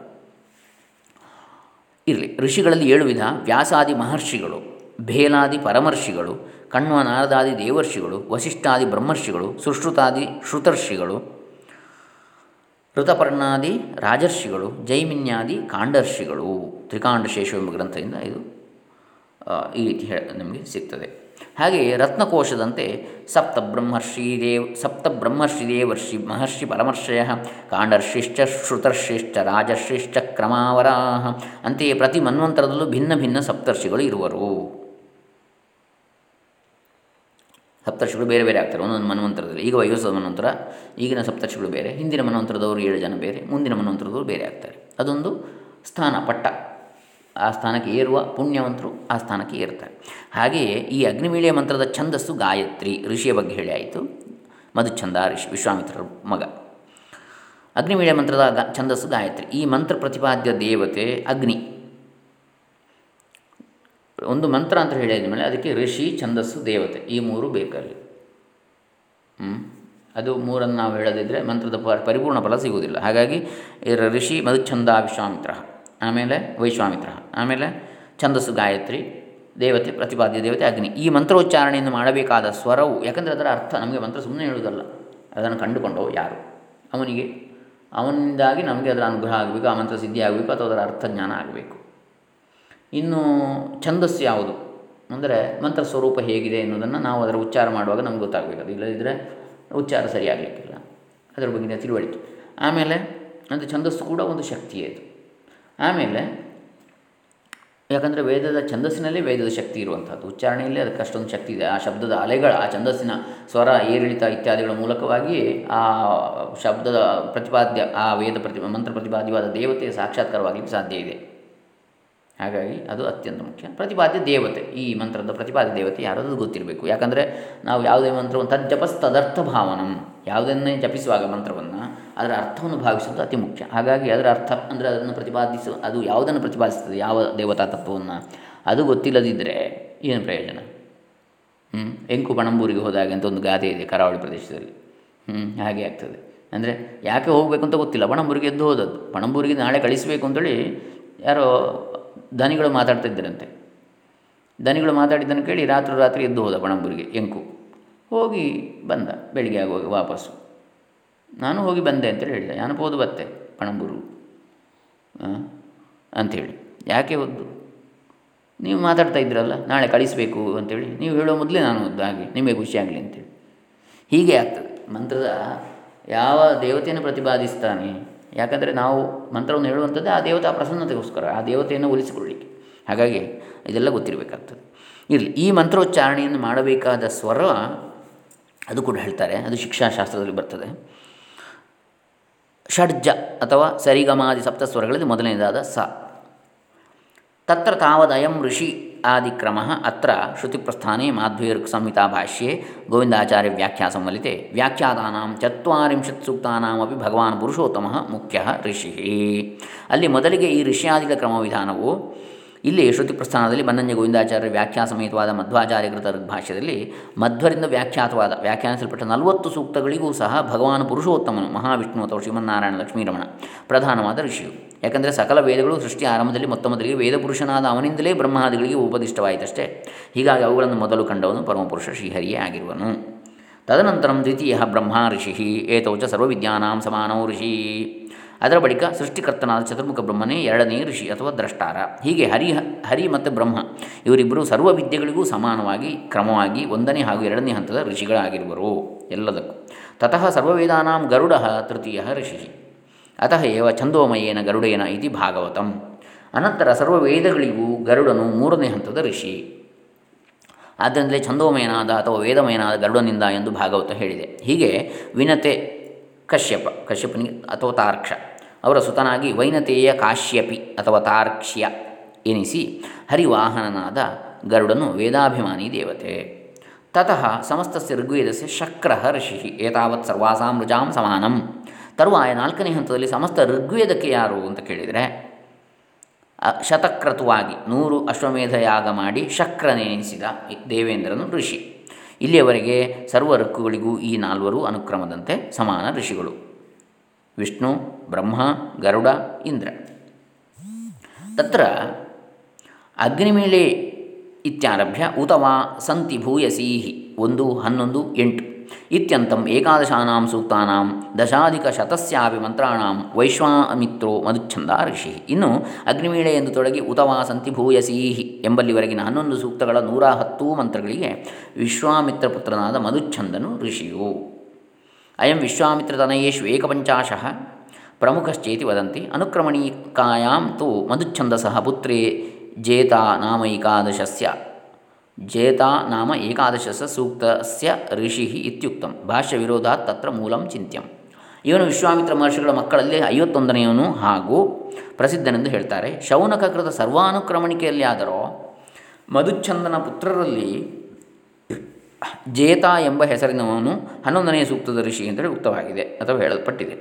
ಇರಲಿ. ಋಷಿಗಳಲ್ಲಿ ಏಳು ವಿಧ. ವ್ಯಾಸಾದಿ ಮಹರ್ಷಿಗಳು, ಭೇಲಾದಿ ಪರಮರ್ಷಿಗಳು, ಕಣ್ವ ನಾರದಾದಿ ದೇವರ್ಷಿಗಳು, ವಸಿಷ್ಠಾದಿ ಬ್ರಹ್ಮರ್ಷಿಗಳು, ಸುಶ್ರುತಾದಿ ಶ್ರುತರ್ಷಿಗಳು, ಋತಪರ್ಣಾದಿ ರಾಜರ್ಷಿಗಳು, ಜೈಮಿನ್ಯಾದಿ ಕಾಂಡರ್ಷಿಗಳು. ತ್ರಿಕಾಂಡಶೇಷ ಎಂಬ ಗ್ರಂಥದಿಂದ ಇದು ಈ ರೀತಿ ಹೇಳ ನಮಗೆ ಸಿಗ್ತದೆ. ಹಾಗೆಯೇ ರತ್ನಕೋಶದಂತೆ ಸಪ್ತ ಬ್ರಹ್ಮರ್ಷಿ ದೇವ್ ಸಪ್ತ ಬ್ರಹ್ಮರ್ಷಿ ದೇವರ್ಷಿ ಮಹರ್ಷಿ ಪರಮರ್ಷಯ, ಕಾಂಡರ್ಷಿಶ್ಚ, ಶ್ರುತರ್ಷಿಶ್ಚ, ರಾಜರ್ಷಿಶ್ಚ ಕ್ರಮಾವರಾಹ. ಅಂತೆಯೇ ಪ್ರತಿ ಮನ್ವಂತರದಲ್ಲೂ ಭಿನ್ನ ಭಿನ್ನ ಸಪ್ತರ್ಷಿಗಳು ಇರುವರು. ಸಪ್ತರ್ಷಿಗಳು ಬೇರೆ ಬೇರೆ ಆಗ್ತಾರೆ. ಒಂದೊಂದು ಮನ್ವಂತರದಲ್ಲಿ. ಈಗ ವಯೋಸದ ಮನ್ವಂತರ, ಈಗಿನ ಸಪ್ತರ್ಷಿಗಳು ಬೇರೆ, ಹಿಂದಿನ ಮನ್ವಂತರದವರು ಏಳು ಜನ ಬೇರೆ, ಮುಂದಿನ ಮನ್ವಂತರದವರು ಬೇರೆ ಆಗ್ತಾರೆ. ಅದೊಂದು ಸ್ಥಾನ, ಪಟ್ಟ. ಆ ಸ್ಥಾನಕ್ಕೆ ಏರುವ ಪುಣ್ಯವಂತರು ಆ ಸ್ಥಾನಕ್ಕೆ ಏರ್ತಾರೆ. ಹಾಗೆಯೇ ಈ ಅಗ್ನಿವೀಳೆಯ ಮಂತ್ರದ ಛಂದಸ್ಸು ಗಾಯತ್ರಿ. ಋಷಿಯ ಬಗ್ಗೆ ಹೇಳಿ ಆಯಿತು. ಮಧುಚ್ಛಂದ ಋಷಿ, ವಿಶ್ವಾಮಿತ್ರರ ಮಗ. ಅಗ್ನಿವೀಳೆಯ ಮಂತ್ರದ ಛಂದಸ್ಸು ಗಾಯತ್ರಿ. ಈ ಮಂತ್ರ ಪ್ರತಿಪಾದ್ಯ ದೇವತೆ ಅಗ್ನಿ. ಒಂದು ಮಂತ್ರ ಅಂತ ಹೇಳಿದ ಮೇಲೆ ಅದಕ್ಕೆ ಋಷಿ ಛಂದಸ್ಸು ದೇವತೆ. ಈ ಮೂರು ಬೇಕಲ್ಲಿ. ಅದು ಮೂರನ್ನು ನಾವು ಹೇಳದಿದ್ದರೆ ಮಂತ್ರದ ಪರಿಪೂರ್ಣ ಫಲ ಸಿಗುವುದಿಲ್ಲ. ಹಾಗಾಗಿ ಇದರ ಋಷಿ ಮಧುಛಂದ ವಿಶ್ವಾಮಿತ್ರ ಆಮೇಲೆ ವೈಶ್ವಾಮಿತ್ರ. ಆಮೇಲೆ ಛಂದಸ್ಸು ಗಾಯತ್ರಿ, ದೇವತೆ ಪ್ರತಿಪಾದ್ಯ ದೇವತೆ ಅಗ್ನಿ. ಈ ಮಂತ್ರೋಚ್ಚಾರಣೆಯನ್ನು ಮಾಡಬೇಕಾದ ಸ್ವರವು, ಯಾಕಂದರೆ ಅದರ ಅರ್ಥ ನಮಗೆ ಮಂತ್ರ ಸುಮ್ಮನೆ ಹೇಳುವುದಲ್ಲ ಅದನ್ನು ಕಂಡುಕೊಂಡು ಯಾರು? ಅವನಿಗೆ ಅವನಿಂದಾಗಿ ನಮಗೆ ಅದರ ಅನುಗ್ರಹ ಆಗಬೇಕು, ಆ ಮಂತ್ರ ಸಿದ್ಧಿ ಆಗಬೇಕು ಅಥವಾ ಅದರ ಅರ್ಥ ಜ್ಞಾನ ಆಗಬೇಕು. ಇನ್ನು ಛಂದಸ್ಸು ಯಾವುದು? ಅಂದರೆ ಮಂತ್ರ ಸ್ವರೂಪ ಹೇಗಿದೆ ಎನ್ನುವುದನ್ನು ನಾವು ಅದರ ಉಚ್ಚಾರ ಮಾಡುವಾಗ ನಮ್ಗೆ ಗೊತ್ತಾಗಬೇಕು. ಅದು ಇಲ್ಲದಿದ್ದರೆ ಉಚ್ಚಾರ ಸರಿಯಾಗಲಿಕ್ಕಿಲ್ಲ. ಅದರ ಬಗ್ಗೆ ತಿಳುವಳಿಕೆ. ಆಮೇಲೆ, ಅಂದರೆ ಛಂದಸ್ಸು ಕೂಡ ಒಂದು ಶಕ್ತಿಯೇ ಅದು ಆಮೇಲೆ ಯಾಕಂದರೆ ವೇದದ ಛಂದಸ್ಸಿನಲ್ಲಿ ವೇದದ ಶಕ್ತಿ ಇರುವಂಥದ್ದು. ಉಚ್ಚಾರಣೆಯಲ್ಲಿ ಅದಕ್ಕೆ ಅಷ್ಟೊಂದು ಶಕ್ತಿ ಇದೆ. ಆ ಶಬ್ದದ ಅಲೆಗಳ, ಆ ಛಂದಸ್ಸಿನ ಸ್ವರ, ಏರಿಳಿತ ಇತ್ಯಾದಿಗಳ ಮೂಲಕವಾಗಿ ಆ ಶಬ್ದದ ಪ್ರತಿಪಾದ್ಯ, ಆ ವೇದ ಪ್ರತಿ, ಮಂತ್ರ ಪ್ರತಿಪಾದ್ಯವಾದ ದೇವತೆಯ ಸಾಕ್ಷಾತ್ಕಾರವಾಗಲಿಕ್ಕೆ ಸಾಧ್ಯ ಇದೆ. ಹಾಗಾಗಿ ಅದು ಅತ್ಯಂತ ಮುಖ್ಯ. ಪ್ರತಿಪಾದ್ಯ ದೇವತೆ, ಈ ಮಂತ್ರದ ಪ್ರತಿಪಾದ್ಯ ದೇವತೆ ಯಾರಾದರೂ ಗೊತ್ತಿರಬೇಕು. ಯಾಕಂದರೆ ನಾವು ಯಾವುದೇ ಮಂತ್ರವನ್ನು ತಜ್ಜಪಸ್ ತದರ್ಥ ಭಾವನಂ, ಯಾವುದನ್ನೇ ಜಪಿಸುವಾಗ ಮಂತ್ರವನ್ನು ಅದರ ಅರ್ಥವನ್ನು ಭಾವಿಸುವುದು ಅತಿ ಮುಖ್ಯ. ಹಾಗಾಗಿ ಅದರ ಅರ್ಥ ಅಂದರೆ ಅದನ್ನು ಪ್ರತಿಪಾದಿಸುವ ಅದು ಯಾವುದನ್ನು ಪ್ರತಿಪಾದಿಸ್ತದೆ ಯಾವ ದೇವತಾ ತತ್ವವನ್ನು? ಅದು ಗೊತ್ತಿಲ್ಲದಿದ್ದರೆ ಏನು ಪ್ರಯೋಜನ? ಹ್ಞೂ ಎಂಕು ಪಣಂಬೂರಿಗೆ ಹೋದಾಗ ಅಂತ ಒಂದು ಗಾದೆ ಇದೆ ಕರಾವಳಿ ಪ್ರದೇಶದಲ್ಲಿ. ಹ್ಞೂ ಹಾಗೆ ಆಗ್ತದೆ. ಅಂದರೆ ಯಾಕೆ ಹೋಗಬೇಕು ಅಂತ ಗೊತ್ತಿಲ್ಲ. ಪಣಂಬೂರಿಗೆ ಎದ್ದು ಹೋದದ್ದು. ಪಣಂಬೂರಿಗೆ ನಾಳೆ ಕಳಿಸಬೇಕು ಅಂತೇಳಿ ಯಾರೋ ದನಿಗಳು ಮಾತಾಡ್ತಿದ್ದರಂತೆ ದನಿಗಳು ಮಾತಾಡಿದ್ದನ್ನು ಕೇಳಿ ರಾತ್ರಿ ರಾತ್ರಿ ಎದ್ದು ಹೋದ ಪಣಂಬೂರಿಗೆ ಎಂಕು. ಹೋಗಿ ಬಂದ. ಬೆಳಿಗ್ಗೆ ಆಗುವಾಗ ವಾಪಸ್ಸು. ನಾನು ಹೋಗಿ ಬಂದೆ ಅಂತೇಳಿ ಹೇಳಿದೆ. ನಾನು ಹೋದು ಬತ್ತೆ, ಪಣಂಬೂರು. ಅಂಥೇಳಿ. ಯಾಕೆ ಒದ್ದು ನೀವು ಮಾತಾಡ್ತಾ ಇದ್ರಲ್ಲ, ನಾಳೆ ಕಳಿಸಬೇಕು ಅಂತೇಳಿ. ನೀವು ಹೇಳೋ ಮೊದಲೇ ನಾನು ಹೋದ್ದು ಹಾಗೆ, ನಿಮಗೆ ಖುಷಿಯಾಗಲಿ ಅಂತೇಳಿ. ಹೀಗೆ ಆಗ್ತದೆ. ಮಂತ್ರದ ಯಾವ ದೇವತೆಯನ್ನು ಪ್ರತಿಪಾದಿಸ್ತಾನೆ? ಯಾಕಂದರೆ ನಾವು ಮಂತ್ರವನ್ನು ಹೇಳುವಂಥದ್ದು ಆ ದೇವತಾ ಪ್ರಸನ್ನತೆಗೋಸ್ಕರ, ಆ ದೇವತೆಯನ್ನು ಉಳಿಸಿಕೊಳ್ಳಿಕ್ಕೆ ಹಾಗಾಗಿ ಇದೆಲ್ಲ ಗೊತ್ತಿರಬೇಕಾಗ್ತದೆ. ಇರಲಿ, ಈ ಮಂತ್ರೋಚ್ಚಾರಣೆಯನ್ನು ಮಾಡಬೇಕಾದ ಸ್ವರ ಅದು ಕೂಡ ಹೇಳ್ತಾರೆ. ಅದು ಶಿಕ್ಷಾಶಾಸ್ತ್ರದಲ್ಲಿ ಬರ್ತದೆ. ಷಡ್ಜ ಅಥವಾ ಸರಿಗಮಾದಿ ಸಪ್ತಸ್ವರಗಳಲ್ಲಿ ಮೊದಲನೇದಾದ ಸ. ತತ್ರ ತಾವದಯಂ ಋಷಿ ಆದಿಕ್ರಮ ಅತ್ರ ಶ್ರುತಿಪ್ರಸ್ಥಾನೆ ಮಾಧ್ವೀರ್ ಸಂಹಿತಾ ಭಾಷ್ಯೆ ಗೋವಿಂದಾಚಾರ್ಯ ವ್ಯಾಖ್ಯಾ ಸಂವಲಿತೆ ವ್ಯಾಖ್ಯಾತಾನಾಂ ಚತ್ವರಿಂಶತ್ ಸೂಕ್ತಾನಾಮಿ ಭಗವಾನ್ ಪುರುಷೋತ್ತಮ ಮುಖ್ಯ ಋಷಿ. ಅಲ್ಲಿ ಮೊದಲಿಗೆ ಈ ಋಷಿಯಾದಿಗಳ ಕ್ರಮವಿಧಾನವು ಇಲ್ಲಿ ಶ್ರುತಿ ಪ್ರಸ್ಥಾನದಲ್ಲಿ ಬನ್ನಂಜ ಗೋವಿಂದಾಚಾರ್ಯ ವ್ಯಾಖ್ಯಾ ಸಮೇತವಾದ ಮಧ್ವಾಚಾರ್ಯಕೃತ ಭಾಷ್ಯದಲ್ಲಿ ಮಧ್ವರಿಂದ ವ್ಯಾಖ್ಯಾತವಾದ ವ್ಯಾಖ್ಯಾನಿಸಲ್ಪಟ್ಟ ನಲವತ್ತು ಸೂಕ್ತಗಳಿಗೂ ಸಹ ಭಗವಾನ್ ಪುರುಷೋತ್ತಮನು ಮಹಾವಿಷ್ಣು ಅಥವಾ ಶ್ರೀಮನ್ನಾರಾಯಣ ಲಕ್ಷ್ಮೀರಮಣ ಪ್ರಧಾನವಾದ ಋಷಿಯು. ಯಾಕಂದರೆ ಸಕಲ ವೇದಗಳು ಸೃಷ್ಟಿ ಆರಂಭದಲ್ಲಿ ಮೊತ್ತ ಮೊದಲಿಗೆ ವೇದಪುರುಷನಾದ ಅವನಿಂದಲೇ ಬ್ರಹ್ಮಾದಿಗಳಿಗೆ ಉಪದಿಷ್ಟವಾಯಿತಷ್ಟೇ. ಹೀಗಾಗಿ ಅವುಗಳನ್ನು ಮೊದಲು ಕಂಡವನು ಪರಮಪುರುಷ ಶ್ರೀಹರಿಯೇ ಆಗಿರುವನು. ತದನಂತರಂ ದ್ವಿತೀಯ ಬ್ರಹ್ಮ ಋಷಿ ಏತೌಚ ಸರ್ವವಿದ್ಯಾನಾಂ ಸಮಾನೋ ಋಷಿ. ಅದರ ಬಳಿಕ ಸೃಷ್ಟಿಕರ್ತನಾದ ಚತುರ್ಮುಖ ಬ್ರಹ್ಮನೇ ಎರಡನೇ ಋಷಿ ಅಥವಾ ದ್ರಷ್ಟಾರ. ಹೀಗೆ ಹರಿ ಹರಿ ಮತ್ತು ಬ್ರಹ್ಮ ಇವರಿಬ್ಬರು ಸರ್ವ ವಿದ್ಯೆಗಳಿಗೂ ಸಮಾನವಾಗಿ, ಕ್ರಮವಾಗಿ ಒಂದನೇ ಹಾಗೂ ಎರಡನೇ ಹಂತದ ಋಷಿಗಳಾಗಿರುವರು. ಎಲ್ಲದಕ್ಕೂ. ತತಃ ಸರ್ವವೇದಾನಾಂ ಗರುಡ ತೃತೀಯ ಋಷಿ. ಅತಃ ಏವ ಛಂದೋಮಯೇನ ಗರುಡೇನ ಇತಿ ಭಾಗವತಂ. ಅನಂತರ ಸರ್ವ ವೇದಗಳಿಗೂ ಗರುಡನು ಮೂರನೇ ಹಂತದ ಋಷಿ. ಆದ್ದರಿಂದಲೇ ಛಂದೋಮಯನಾದ ಅಥವಾ ವೇದಮಯನಾದ ಗರುಡನಿಂದ ಎಂದು ಭಾಗವತ ಹೇಳಿದೆ. ಹೀಗೆ ವಿನತೆ ಕಶ್ಯಪ, ಕಶ್ಯಪನಿಗೆ ಅಥವಾ ತಾರ್ಕ್ಷ. ಅವರ ಸುತನಾಗಿ ವೈನತೆಯ ಕಾಶ್ಯಪಿ ಅಥವಾ ತಾರ್ಕ್ಷ್ಯ ಎನಿಸಿ ಹರಿವಾಹನನಾದ ಗರುಡನು ವೇದಾಭಿಮಾನಿ ದೇವತೆ. ತತಃ ಸಮಸ್ತಸ್ಯ ಋಗ್ವೇದಸ್ಯ ಶಕ್ರ ಋಷಿ ಏತಾವತ್ ಸರ್ವಾಸಾಂ ರುಜಾಂ ಸಮಾನಂ. ತರುವಾಯ ನಾಲ್ಕನೇ ಹಂತದಲ್ಲಿ ಸಮಸ್ತ ಋಗ್ವೇದಕ್ಕೆ ಯಾರು ಅಂತ ಕೇಳಿದರೆ ಶತಕ್ರತುವಾಗಿ ನೂರು ಅಶ್ವಮೇಧ ಯಾಗ ಮಾಡಿ ಶಕ್ರನೆನಿಸಿದ ದೇವೇಂದ್ರನು ಋಷಿ. ಇಲ್ಲಿಯವರೆಗೆ ಸರ್ವ ಋಕ್ಕುಗಳಿಗೂ ಈ ನಾಲ್ವರು ಅನುಕ್ರಮದಂತೆ ಸಮಾನ ಋಷಿಗಳು. ವಿಷ್ಣು, ಬ್ರಹ್ಮ, ಗರುಡ, ಇಂದ್ರ. ತತ್ರ ಅಗ್ನಿಮೇಲೆ ಇತ್ಯಾರಭ್ಯ ಉತವಾ ಸಂತಿ ಭೂಯಸೀಹಿ ಒಂದು ಹನ್ನೊಂದು ಎಂಟು. ಇತ್ಯಂತಂ ಏಕಾದಶಾನಾಂ ಸೂಕ್ತಾನಾಂ ದಶಾಧಿಕಶತಸ್ಯಾಪಿ ಮಂತ್ರಾಣಾಂ ವೈಶ್ವಾಮಿತ್ರೋ ಮಧುಚ್ಛಂದ ಋಷಿ ಇನ್ನು ಅಗ್ನಿವೀಳೆ ಎಂದು ತೊಡಗಿ ಉತವಾ ಸಂತಿ ಭೂಯಸೀಹಿ ಎಂಬಲ್ಲಿವರೆಗಿನ ಹನ್ನೊಂದು ಸೂಕ್ತಗಳ ನೂರ ಹತ್ತು ಮಂತ್ರಗಳಿಗೆ ವಿಶ್ವಾಮಿತ್ರ ಪುತ್ರನಾದ ಮಧುಚ್ಛಂದನು ಋಷಿಯು. ಅಯಂ ವಿಶ್ವಾಮಿತ್ರತನಯೇಷು ಏಕಪಂಚಾಶಃ ಪ್ರಮುಖಶ್ಚೇತಿ ವದಂತಿ ಅನುಕ್ರಮಣೀಕಾಯಾಂ ತು ಮಧುಚ್ಛಂದಸಃ ಪುತ್ರೇ ಜೇತಾ ನಾಮೈಕಾದಶಸ್ಯ ಜೇತಾ ನಾಮ ಏಕಾದಶಸ ಸೂಕ್ತಸ್ಯ ಋಷಿ ಇತ್ಯುಕ್ತಂ ಭಾಷ್ಯ ವಿರೋಧಾತ್ ತತ್ರ ಮೂಲಂ ಚಿಂತ್ಯಂ ಇವನು ವಿಶ್ವಾಮಿತ್ರ ಮಹರ್ಷಿಗಳ ಮಕ್ಕಳಲ್ಲಿ ಐವತ್ತೊಂದನೆಯವನು ಹಾಗೂ ಪ್ರಸಿದ್ಧನೆಂದು ಹೇಳ್ತಾರೆ, ಶೌನಕಕೃತ ಸರ್ವಾನುಕ್ರಮಣಿಕೆಯಲ್ಲಿ ಆದರೂ ಮಧುಚ್ಛಂದನ ಪುತ್ರರಲ್ಲಿ ಜೇತ ಎಂಬ ಹೆಸರಿನವನು ಹನ್ನೊಂದನೆಯ ಸೂಕ್ತದ ಋಷಿ ಅಂತೇಳಿ ಉಕ್ತವಾಗಿದೆ ಅಥವಾ ಹೇಳಲ್ಪಟ್ಟಿದೆ.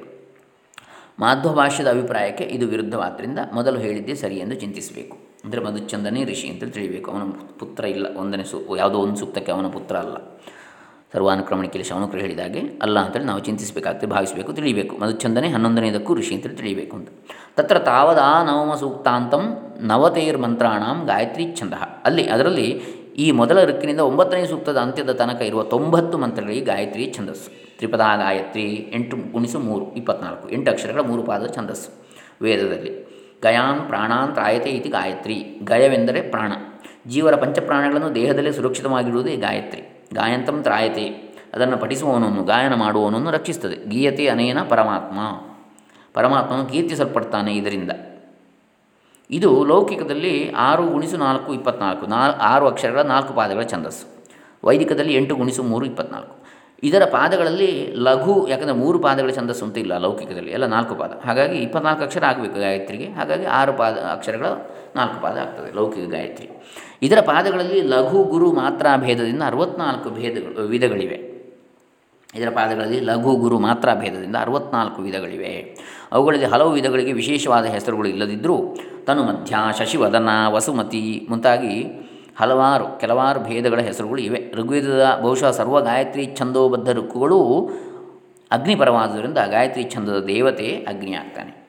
ಮಾಧ್ವ ಭಾಷ್ಯದ ಅಭಿಪ್ರಾಯಕ್ಕೆ ಇದು ವಿರುದ್ಧವಾದ್ದರಿಂದ ಮೊದಲು ಹೇಳಿದ್ದೇ ಸರಿ ಎಂದು ಚಿಂತಿಸಬೇಕು. ಅಂದರೆ ಮಧುಚಂದನೇ ಋಷಿ ಅಂತ ತಿಳಿಬೇಕು. ಅವನ ಪುತ್ರ ಇಲ್ಲ, ಒಂದನೇ ಸು, ಯಾವುದೋ ಒಂದು ಸೂಕ್ತಕ್ಕೆ ಅವನ ಪುತ್ರ ಅಲ್ಲ. ಸರ್ವಾನುಕ್ರಮಣಿಕೆಯಲ್ಲಿ ಶವನಕರು ಹೇಳಿದಾಗೆ ಅಲ್ಲ ಅಂತೇಳಿ ನಾವು ಚಿಂತಿಸಬೇಕಾಗ್ತದೆ, ಭಾವಿಸಬೇಕು, ತಿಳಿಬೇಕು. ಮಧುಚಂದನೆ ಹನ್ನೊಂದನೇದಕ್ಕೂ ಋಷಿ ಅಂತೇಳಿ ತಿಳಿಯಬೇಕು ಅಂತ ತತ್ರ ತಾವದಾ ನವಮ ಸೂಕ್ತಾಂತಂ ನವತೇರ್ ಮಂತ್ರಾಣಂ ಗಾಯತ್ರಿ ಛಂದ. ಅಲ್ಲಿ, ಅದರಲ್ಲಿ ಈ ಮೊದಲ ಋಕ್ಕಿನಿಂದ ಒಂಬತ್ತನೇ ಸೂಕ್ತದ ಅಂತ್ಯದ ತನಕ ಇರುವ ತೊಂಬತ್ತು ಮಂತ್ರಗಳಿಗೆ ಗಾಯತ್ರಿ ಛಂದಸ್ಸು. ತ್ರಿಪದ ಗಾಯತ್ರಿ ಎಂಟು ಗುಣಿಸು ಮೂರು, ಇಪ್ಪತ್ನಾಲ್ಕು. ಎಂಟು ಅಕ್ಷರಗಳ ಮೂರು ಛಂದಸ್ಸು ವೇದದಲ್ಲಿ. ಗಯಾನ್ ಪ್ರಾಣಾನ್ ತ್ರಾಯತೆ ಇತಿ ಗಾಯತ್ರಿ. ಗಯವೆಂದರೆ ಪ್ರಾಣ. ಜೀವರ ಪಂಚಪ್ರಾಣಗಳನ್ನು ದೇಹದಲ್ಲಿ ಸುರಕ್ಷಿತವಾಗಿಡುವುದೇ ಗಾಯತ್ರಿ. ಗಾಯಂತಂ ತ್ರಾಯತೆ. ಅದನ್ನು ಪಠಿಸುವವನನ್ನು ಗಾಯನ ಮಾಡುವವನನ್ನು ರಕ್ಷಿಸುತ್ತದೆ. ಗೀಯತೆ ಅನೇನ ಪರಮಾತ್ಮ. ಪರಮಾತ್ಮನು ಕೀರ್ತಿಸಲ್ಪಡ್ತಾನೆ ಇದರಿಂದ. ಇದು ಲೌಕಿಕದಲ್ಲಿ ಆರು ಗುಣಿಸು ನಾಲ್ಕು ಇಪ್ಪತ್ನಾಲ್ಕು. ನಾಲ್ ಆರು ಅಕ್ಷರಗಳ ನಾಲ್ಕು ಪಾದಗಳ ಛಂದಸ್ಸು. ವೈದಿಕದಲ್ಲಿ ಎಂಟು ಗುಣಿಸು ಮೂರು ಇಪ್ಪತ್ನಾಲ್ಕು. ಇದರ ಪಾದಗಳಲ್ಲಿ ಲಘು, ಯಾಕಂದರೆ ಮೂರು ಪಾದಗಳ ಛಂದಸ್ಸು ಅಂತ ಇಲ್ಲ ಲೌಕಿಕದಲ್ಲಿ, ಎಲ್ಲ ನಾಲ್ಕು ಪಾದ. ಹಾಗಾಗಿ ಇಪ್ಪತ್ನಾಲ್ಕು ಅಕ್ಷರ ಆಗಬೇಕು ಗಾಯತ್ರಿಗೆ. ಹಾಗಾಗಿ ಆರು ಪಾದ, ಅಕ್ಷರಗಳ ನಾಲ್ಕು ಪಾದ ಆಗ್ತದೆ, ಲೌಕಿಕ ಗಾಯತ್ರಿ. ಇದರ ಪಾದಗಳಲ್ಲಿ ಲಘು, ಗುರು, ಮಾತ್ರ ಭೇದದಿಂದ ಅರವತ್ನಾಲ್ಕು ಭೇದಗಳು ವಿಧಗಳಿವೆ. ಇದರ ಪಾದಗಳಲ್ಲಿ ಲಘು, ಗುರು, ಮಾತ್ರ ಭೇದದಿಂದ ಅರವತ್ನಾಲ್ಕು ವಿಧಗಳಿವೆ. ಅವುಗಳಲ್ಲಿ ಹಲವು ವಿಧಗಳಿಗೆ ವಿಶೇಷವಾದ ಹೆಸರುಗಳು ಇಲ್ಲದಿದ್ದರೂ ತನುಮಧ್ಯ ಶಶಿವದನ, ವಸುಮತಿ ಮುಂತಾಗಿ ಹಲವಾರು, ಕೆಲವಾರು ಭೇದಗಳ ಹೆಸರುಗಳು ಇವೆ. ಋಗ್ವೇದದ ಬಹುಶಃ ಸರ್ವ ಗಾಯತ್ರಿ ಛಂದೋಬದ್ಧ ಋಕ್ಕುಗಳು ಅಗ್ನಿಪರವಾದುದರಿಂದ ಗಾಯತ್ರಿ ಛಂದದ ದೇವತೆ ಅಗ್ನಿ ಆಗ್ತಾನೆ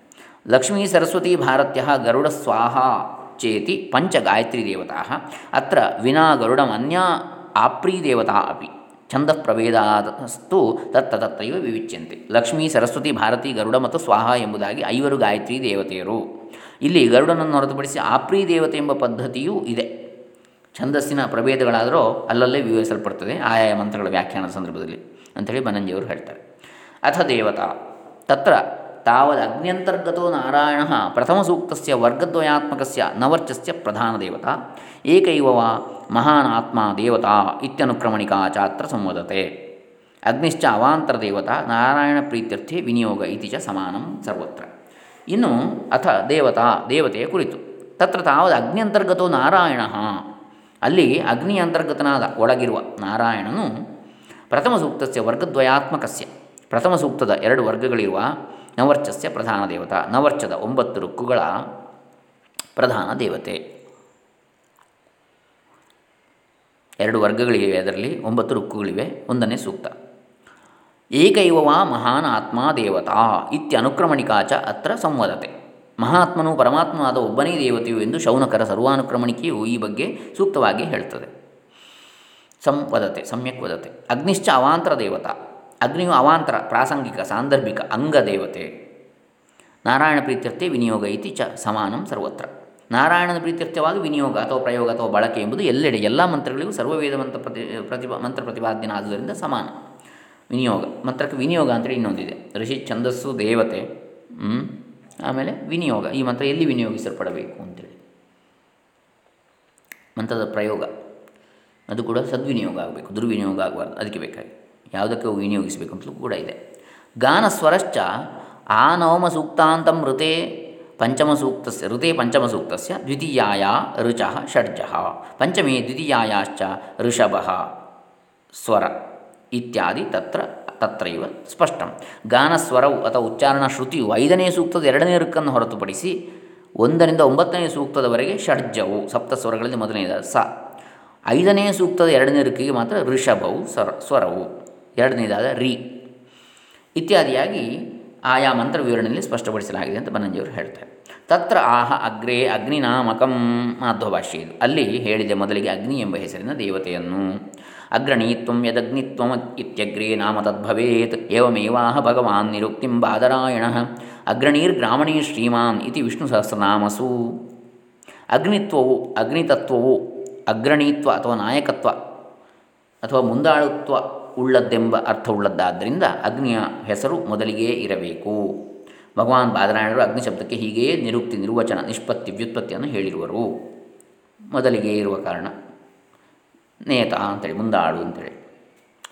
ಲಕ್ಷ್ಮೀ ಸರಸ್ವತಿ ಭಾರತ್ಯ ಗರುಡ ಸ್ವಾಹ ಚೇತಿ ಪಂಚ ಗಾಯತ್ರಿ ದೇವತಾ. ಅತ್ರ ವಿನಾ ಗರುಡಮನ್ಯ ಆಪ್ರೀ ದೇವತಾ ಅಪಿ. ಛಂದ ಪ್ರಭೇದಸ್ತು ತತ್ತ ತತ್ತೈವ ವಿವಿಚ್ಯಂತೆ. ಲಕ್ಷ್ಮೀ ಸರಸ್ವತಿ ಭಾರತಿ ಗರುಡ ಮತ್ತು ಸ್ವಾಹ ಎಂಬುದಾಗಿ ಐವರು ಗಾಯತ್ರಿ ದೇವತೆಯರು. ಇಲ್ಲಿ ಗರುಡನನ್ನು ಹೊರತುಪಡಿಸಿ ಆಪ್ರೀ ದೇವತೆ ಎಂಬ ಪದ್ಧತಿಯೂ ಇದೆ. ಛಂದಸ್ಸಿನ ಪ್ರಭೇದಗಳಾದರೂ ಅಲ್ಲಲ್ಲೇ ವಿವರಿಸಲ್ಪಡ್ತದೆ ಆಯಾಯ ಮಂತ್ರಗಳ ವ್ಯಾಖ್ಯಾನದ ಸಂದರ್ಭದಲ್ಲಿ ಅಂಥೇಳಿ ಬನಂಜಿಯವರು ಹೇಳ್ತಾರೆ. ಅಥ ದೇವತಾ, ತತ್ರ ತಾವದ ಅಗ್ನ್ಯಂತರ್ಗತೋ ನಾರಾಯಣ ಪ್ರಥಮ ಸೂಕ್ತಸ್ಯ ವರ್ಗದ್ವಯಾತ್ಮಕಸ್ಯ ನವರ್ಚಸ್ಯ ಪ್ರಧಾನ ದೇವತಾ ಏಕೈವ ಮಹಾನ್ ಆತ್ಮ ದೇವತಾ ಇತ್ಯನುಕ್ರಮಣಿಕಾ ಚಾತ್ರ ಸಂವದತೆ. ಅಗ್ನಿಶ್ಚ ಅವಾಂತರ ದೇವತಾ ನಾರಾಯಣ ಪ್ರೀತ್ಯರ್ಥೆ ವಿನಿಯೋಗ ಇತಿ ಚ ಸಮಾನಂ ಸರ್ವತ್ರ. ಇನ್ನು ಅಥ ದೇವತಾ ದೇವತೆಯ ಕುರಿತು, ತತ್ರ ತಾವದ ಅಗ್ನಿಯಂತರ್ಗತೋ ನಾರಾಯಣ ಅಲ್ಲಿ ಅಗ್ನಿ ಅಂತರ್ಗತನಾದ ಒಳಗಿರುವ ನಾರಾಯಣನು ಪ್ರಥಮ ಸೂಕ್ತಸ್ಯ ವರ್ಗದ್ವಯಾತ್ಮಕಸ್ಯ. ಪ್ರಥಮ ಸೂಕ್ತದ ಎರಡು ವರ್ಗಗಳಿರುವ ನವರ್ಚಸ್ಯ ಪ್ರಧಾನ ದೇವತಾ, ನವರ್ಚದ ಒಂಬತ್ತು ರುಕ್ಕುಗಳ ಪ್ರಧಾನ ದೇವತೆ. ಎರಡು ವರ್ಗಗಳಿವೆ ಅದರಲ್ಲಿ, ಒಂಬತ್ತು ರುಕ್ಕುಗಳಿವೆ ಒಂದನೇ ಸೂಕ್ತ. ಏಕೈವ ಮಹಾನ್ ಆತ್ಮ ದೇವತಾ ಚ ಅತ್ರ ಸಂವದತೆ. ಮಹಾತ್ಮನು ಪರಮಾತ್ಮನಾದ ಒಬ್ಬನೇ ದೇವತೆಯು ಎಂದು ಶೌನಕರ ಸರ್ವಾನುಕ್ರಮಣಿಕೆಯು ಈ ಬಗ್ಗೆ ಸೂಕ್ತವಾಗಿ ಹೇಳ್ತದೆ. ಸಂವದತೆ ಸಮ್ಯಕ್ ವದತೆ. ಅಗ್ನಿಶ್ಚ ಅವಾಂತರ ದೇವತಾ. ಅಗ್ನಿಯು ಅವಾಂತರ, ಪ್ರಾಸಂಗಿಕ, ಸಾಂದರ್ಭಿಕ, ಅಂಗ ದೇವತೆ. ನಾರಾಯಣ ಪ್ರೀತ್ಯರ್ಥೆ ವಿನಿಯೋಗ ಇತಿ ಚ ಸಮಾನಂ ಸರ್ವತ್ರ. ನಾರಾಯಣನ ಪ್ರೀತ್ಯರ್ಥವಾಗಿ ವಿನಿಯೋಗ ಅಥವಾ ಪ್ರಯೋಗ ಅಥವಾ ಬಳಕೆ ಎಂಬುದು ಎಲ್ಲೆಡೆ ಎಲ್ಲ ಮಂತ್ರಗಳಿಗೂ ಸರ್ವವೇದ ಮಂತ್ರ ಪ್ರತಿ, ಪ್ರತಿಭಾ, ಮಂತ್ರ ಪ್ರತಿಪಾದ್ಯನಾದುದರಿಂದ ಸಮಾನ. ವಿನಿಯೋಗ, ಮಂತ್ರಕ್ಕೆ ವಿನಿಯೋಗ ಅಂತೇಳಿ ಇನ್ನೊಂದಿದೆ. ಋಷಿ ಛಂದಸ್ಸು ದೇವತೆ. ಆಮೇಲೆ ವಿನಿಯೋಗ, ಈ ಮಂತ್ರ ಎಲ್ಲಿ ವಿನಿಯೋಗಿಸಲ್ಪಡಬೇಕು ಅಂತೇಳಿ. ಮಂತ್ರದ ಪ್ರಯೋಗ. ಅದು ಕೂಡ ಸದ್ವಿನಿಯೋಗ ಆಗಬೇಕು, ದುರ್ವಿನಿಯೋಗ ಆಗಬಾರ್ದು ಅದಕ್ಕೆ ಬೇಕಾಗಿ. ಯಾವುದಕ್ಕೆ ವಿನಿಯೋಗಿಸಬೇಕು ಅಂತಲೂ ಕೂಡ ಇದೆ. ಗಾನ ಸ್ವರಶ್ಚ ಆ ನವಮ ಸೂಕ್ತಾಂತಂ ಋತೆ ಪಂಚಮ ಸೂಕ್ತಸ್ಯ, ಋತೆ ಪಂಚಮ ಸೂಕ್ತಸ್ಯ ದ್ವಿತೀಯಾಯ ಋಚ ಷಡ್ಜಃ. ಪಂಚಮೇ ದ್ವಿತೀಯಾಯಾಶ್ಚ ಋಷಭ ಸ್ವರ ಇತ್ಯಾದಿ ತತ್ರ ತತ್ರೈವ ಸ್ಪಷ್ಟಂ. ಗಾನಸ್ವರವು ಅಥವಾ ಉಚ್ಚಾರಣ ಶ್ರುತಿಯು ಐದನೇ ಸೂಕ್ತದ ಎರಡನೇ ಋಕ್ಕನ್ನು ಹೊರತುಪಡಿಸಿ ಒಂದರಿಂದ ಒಂಬತ್ತನೇ ಸೂಕ್ತದವರೆಗೆ ಷಡ್ಜವು ಸಪ್ತ ಸ್ವರಗಳಲ್ಲಿ ಮೊದಲನೆಯದ ಸ. ಐದನೇ ಸೂಕ್ತದ ಎರಡನೇ ಋಕ್ಕಿಗೆ ಮಾತ್ರ ಋಷಭವು, ಸ್ವರ, ಸ್ವರವು. ಎರಡನೇದಾದ ರಿ. ಇತ್ಯಾದಿಯಾಗಿ ಆಯಾ ಮಂತ್ರ ವಿವರಣೆಯಲ್ಲಿ ಸ್ಪಷ್ಟಪಡಿಸಲಾಗಿದೆ ಅಂತ ಬನ್ನಂಜಿಯವರು ಹೇಳ್ತಾರೆ. ತತ್ರ ಆಹ ಅಗ್ರೇ ಅಗ್ನಿನಾಮಕಂ ಮಾಧ್ವ ಇದು. ಅಲ್ಲಿ ಹೇಳಿದೆ ಮೊದಲಿಗೆ ಅಗ್ನಿ ಎಂಬ ಹೆಸರಿನ ದೇವತೆಯನ್ನು. ಅಗ್ರಣೀತ್ವಂ ಯದಗ್ನಿತ್ವಂ ಇತ್ಯಗ್ರೇ ನಾಮ ತದ್ಭವೇತ್ ಏವಮೇವಾಹ ಭಗವಾನ್ ನಿರುಕ್ತಿಂ ಬಾದರಾಯಣ ಅಗ್ರಣೀರ್ಗ್ರಾಮಣೀ ಶ್ರೀಮಾನ್ ಇತಿ ವಿಷ್ಣು ಸಹಸ್ರನಾಮಸು ಅಗ್ನಿತ್ವವು ಅಗ್ನಿತತ್ವವು ಅಗ್ರಣೀತ್ವ ಅಥವಾ ನಾಯಕತ್ವ ಅಥವಾ ಮುಂದಾಳುತ್ವ ಉಳ್ಳದ್ದೆಂಬ ಅರ್ಥವುಳ್ಳದ್ದಾದ್ದರಿಂದ ಅಗ್ನಿಯ ಹೆಸರು ಮೊದಲಿಗೆ ಇರಬೇಕು. ಭಗವಾನ್ ಬಾದರಾಯಣರು ಅಗ್ನಿ ಶಬ್ದಕ್ಕೆ ಹೀಗೆಯೇ ನಿರುಕ್ತಿ, ನಿರ್ವಚನ, ನಿಷ್ಪತ್ತಿ, ವ್ಯುತ್ಪತ್ತಿಯನ್ನು ಹೇಳಿರುವರು. ಮೊದಲಿಗೆ ಇರುವ ಕಾರಣ ನೇತ ಅಂತೇಳಿ, ಮುಂದಾಳು ಅಂತೇಳಿ.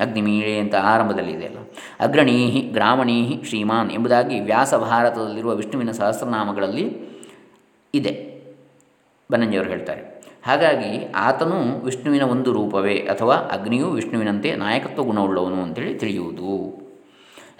ಅಗ್ನಿಮೀಳೆ ಅಂತ ಆರಂಭದಲ್ಲಿ ಅಲ್ಲ. ಅಗ್ರಣೀಹಿ ಗ್ರಾಮಣೀಹಿ ಶ್ರೀಮಾನ್ ಎಂಬುದಾಗಿ ವ್ಯಾಸ ಭಾರತದಲ್ಲಿರುವ ವಿಷ್ಣುವಿನ ಸಹಸ್ರನಾಮಗಳಲ್ಲಿ ಇದೆ. ಬನ್ನಂಜಿಯವರು ಹೇಳ್ತಾರೆ. ಹಾಗಾಗಿ ಆತನು ವಿಷ್ಣುವಿನ ಒಂದು ರೂಪವೇ ಅಥವಾ ಅಗ್ನಿಯು ವಿಷ್ಣುವಿನಂತೆ ನಾಯಕತ್ವ ಗುಣವುಳ್ಳವನು ಅಂತೇಳಿ ತಿಳಿಯುವುದು.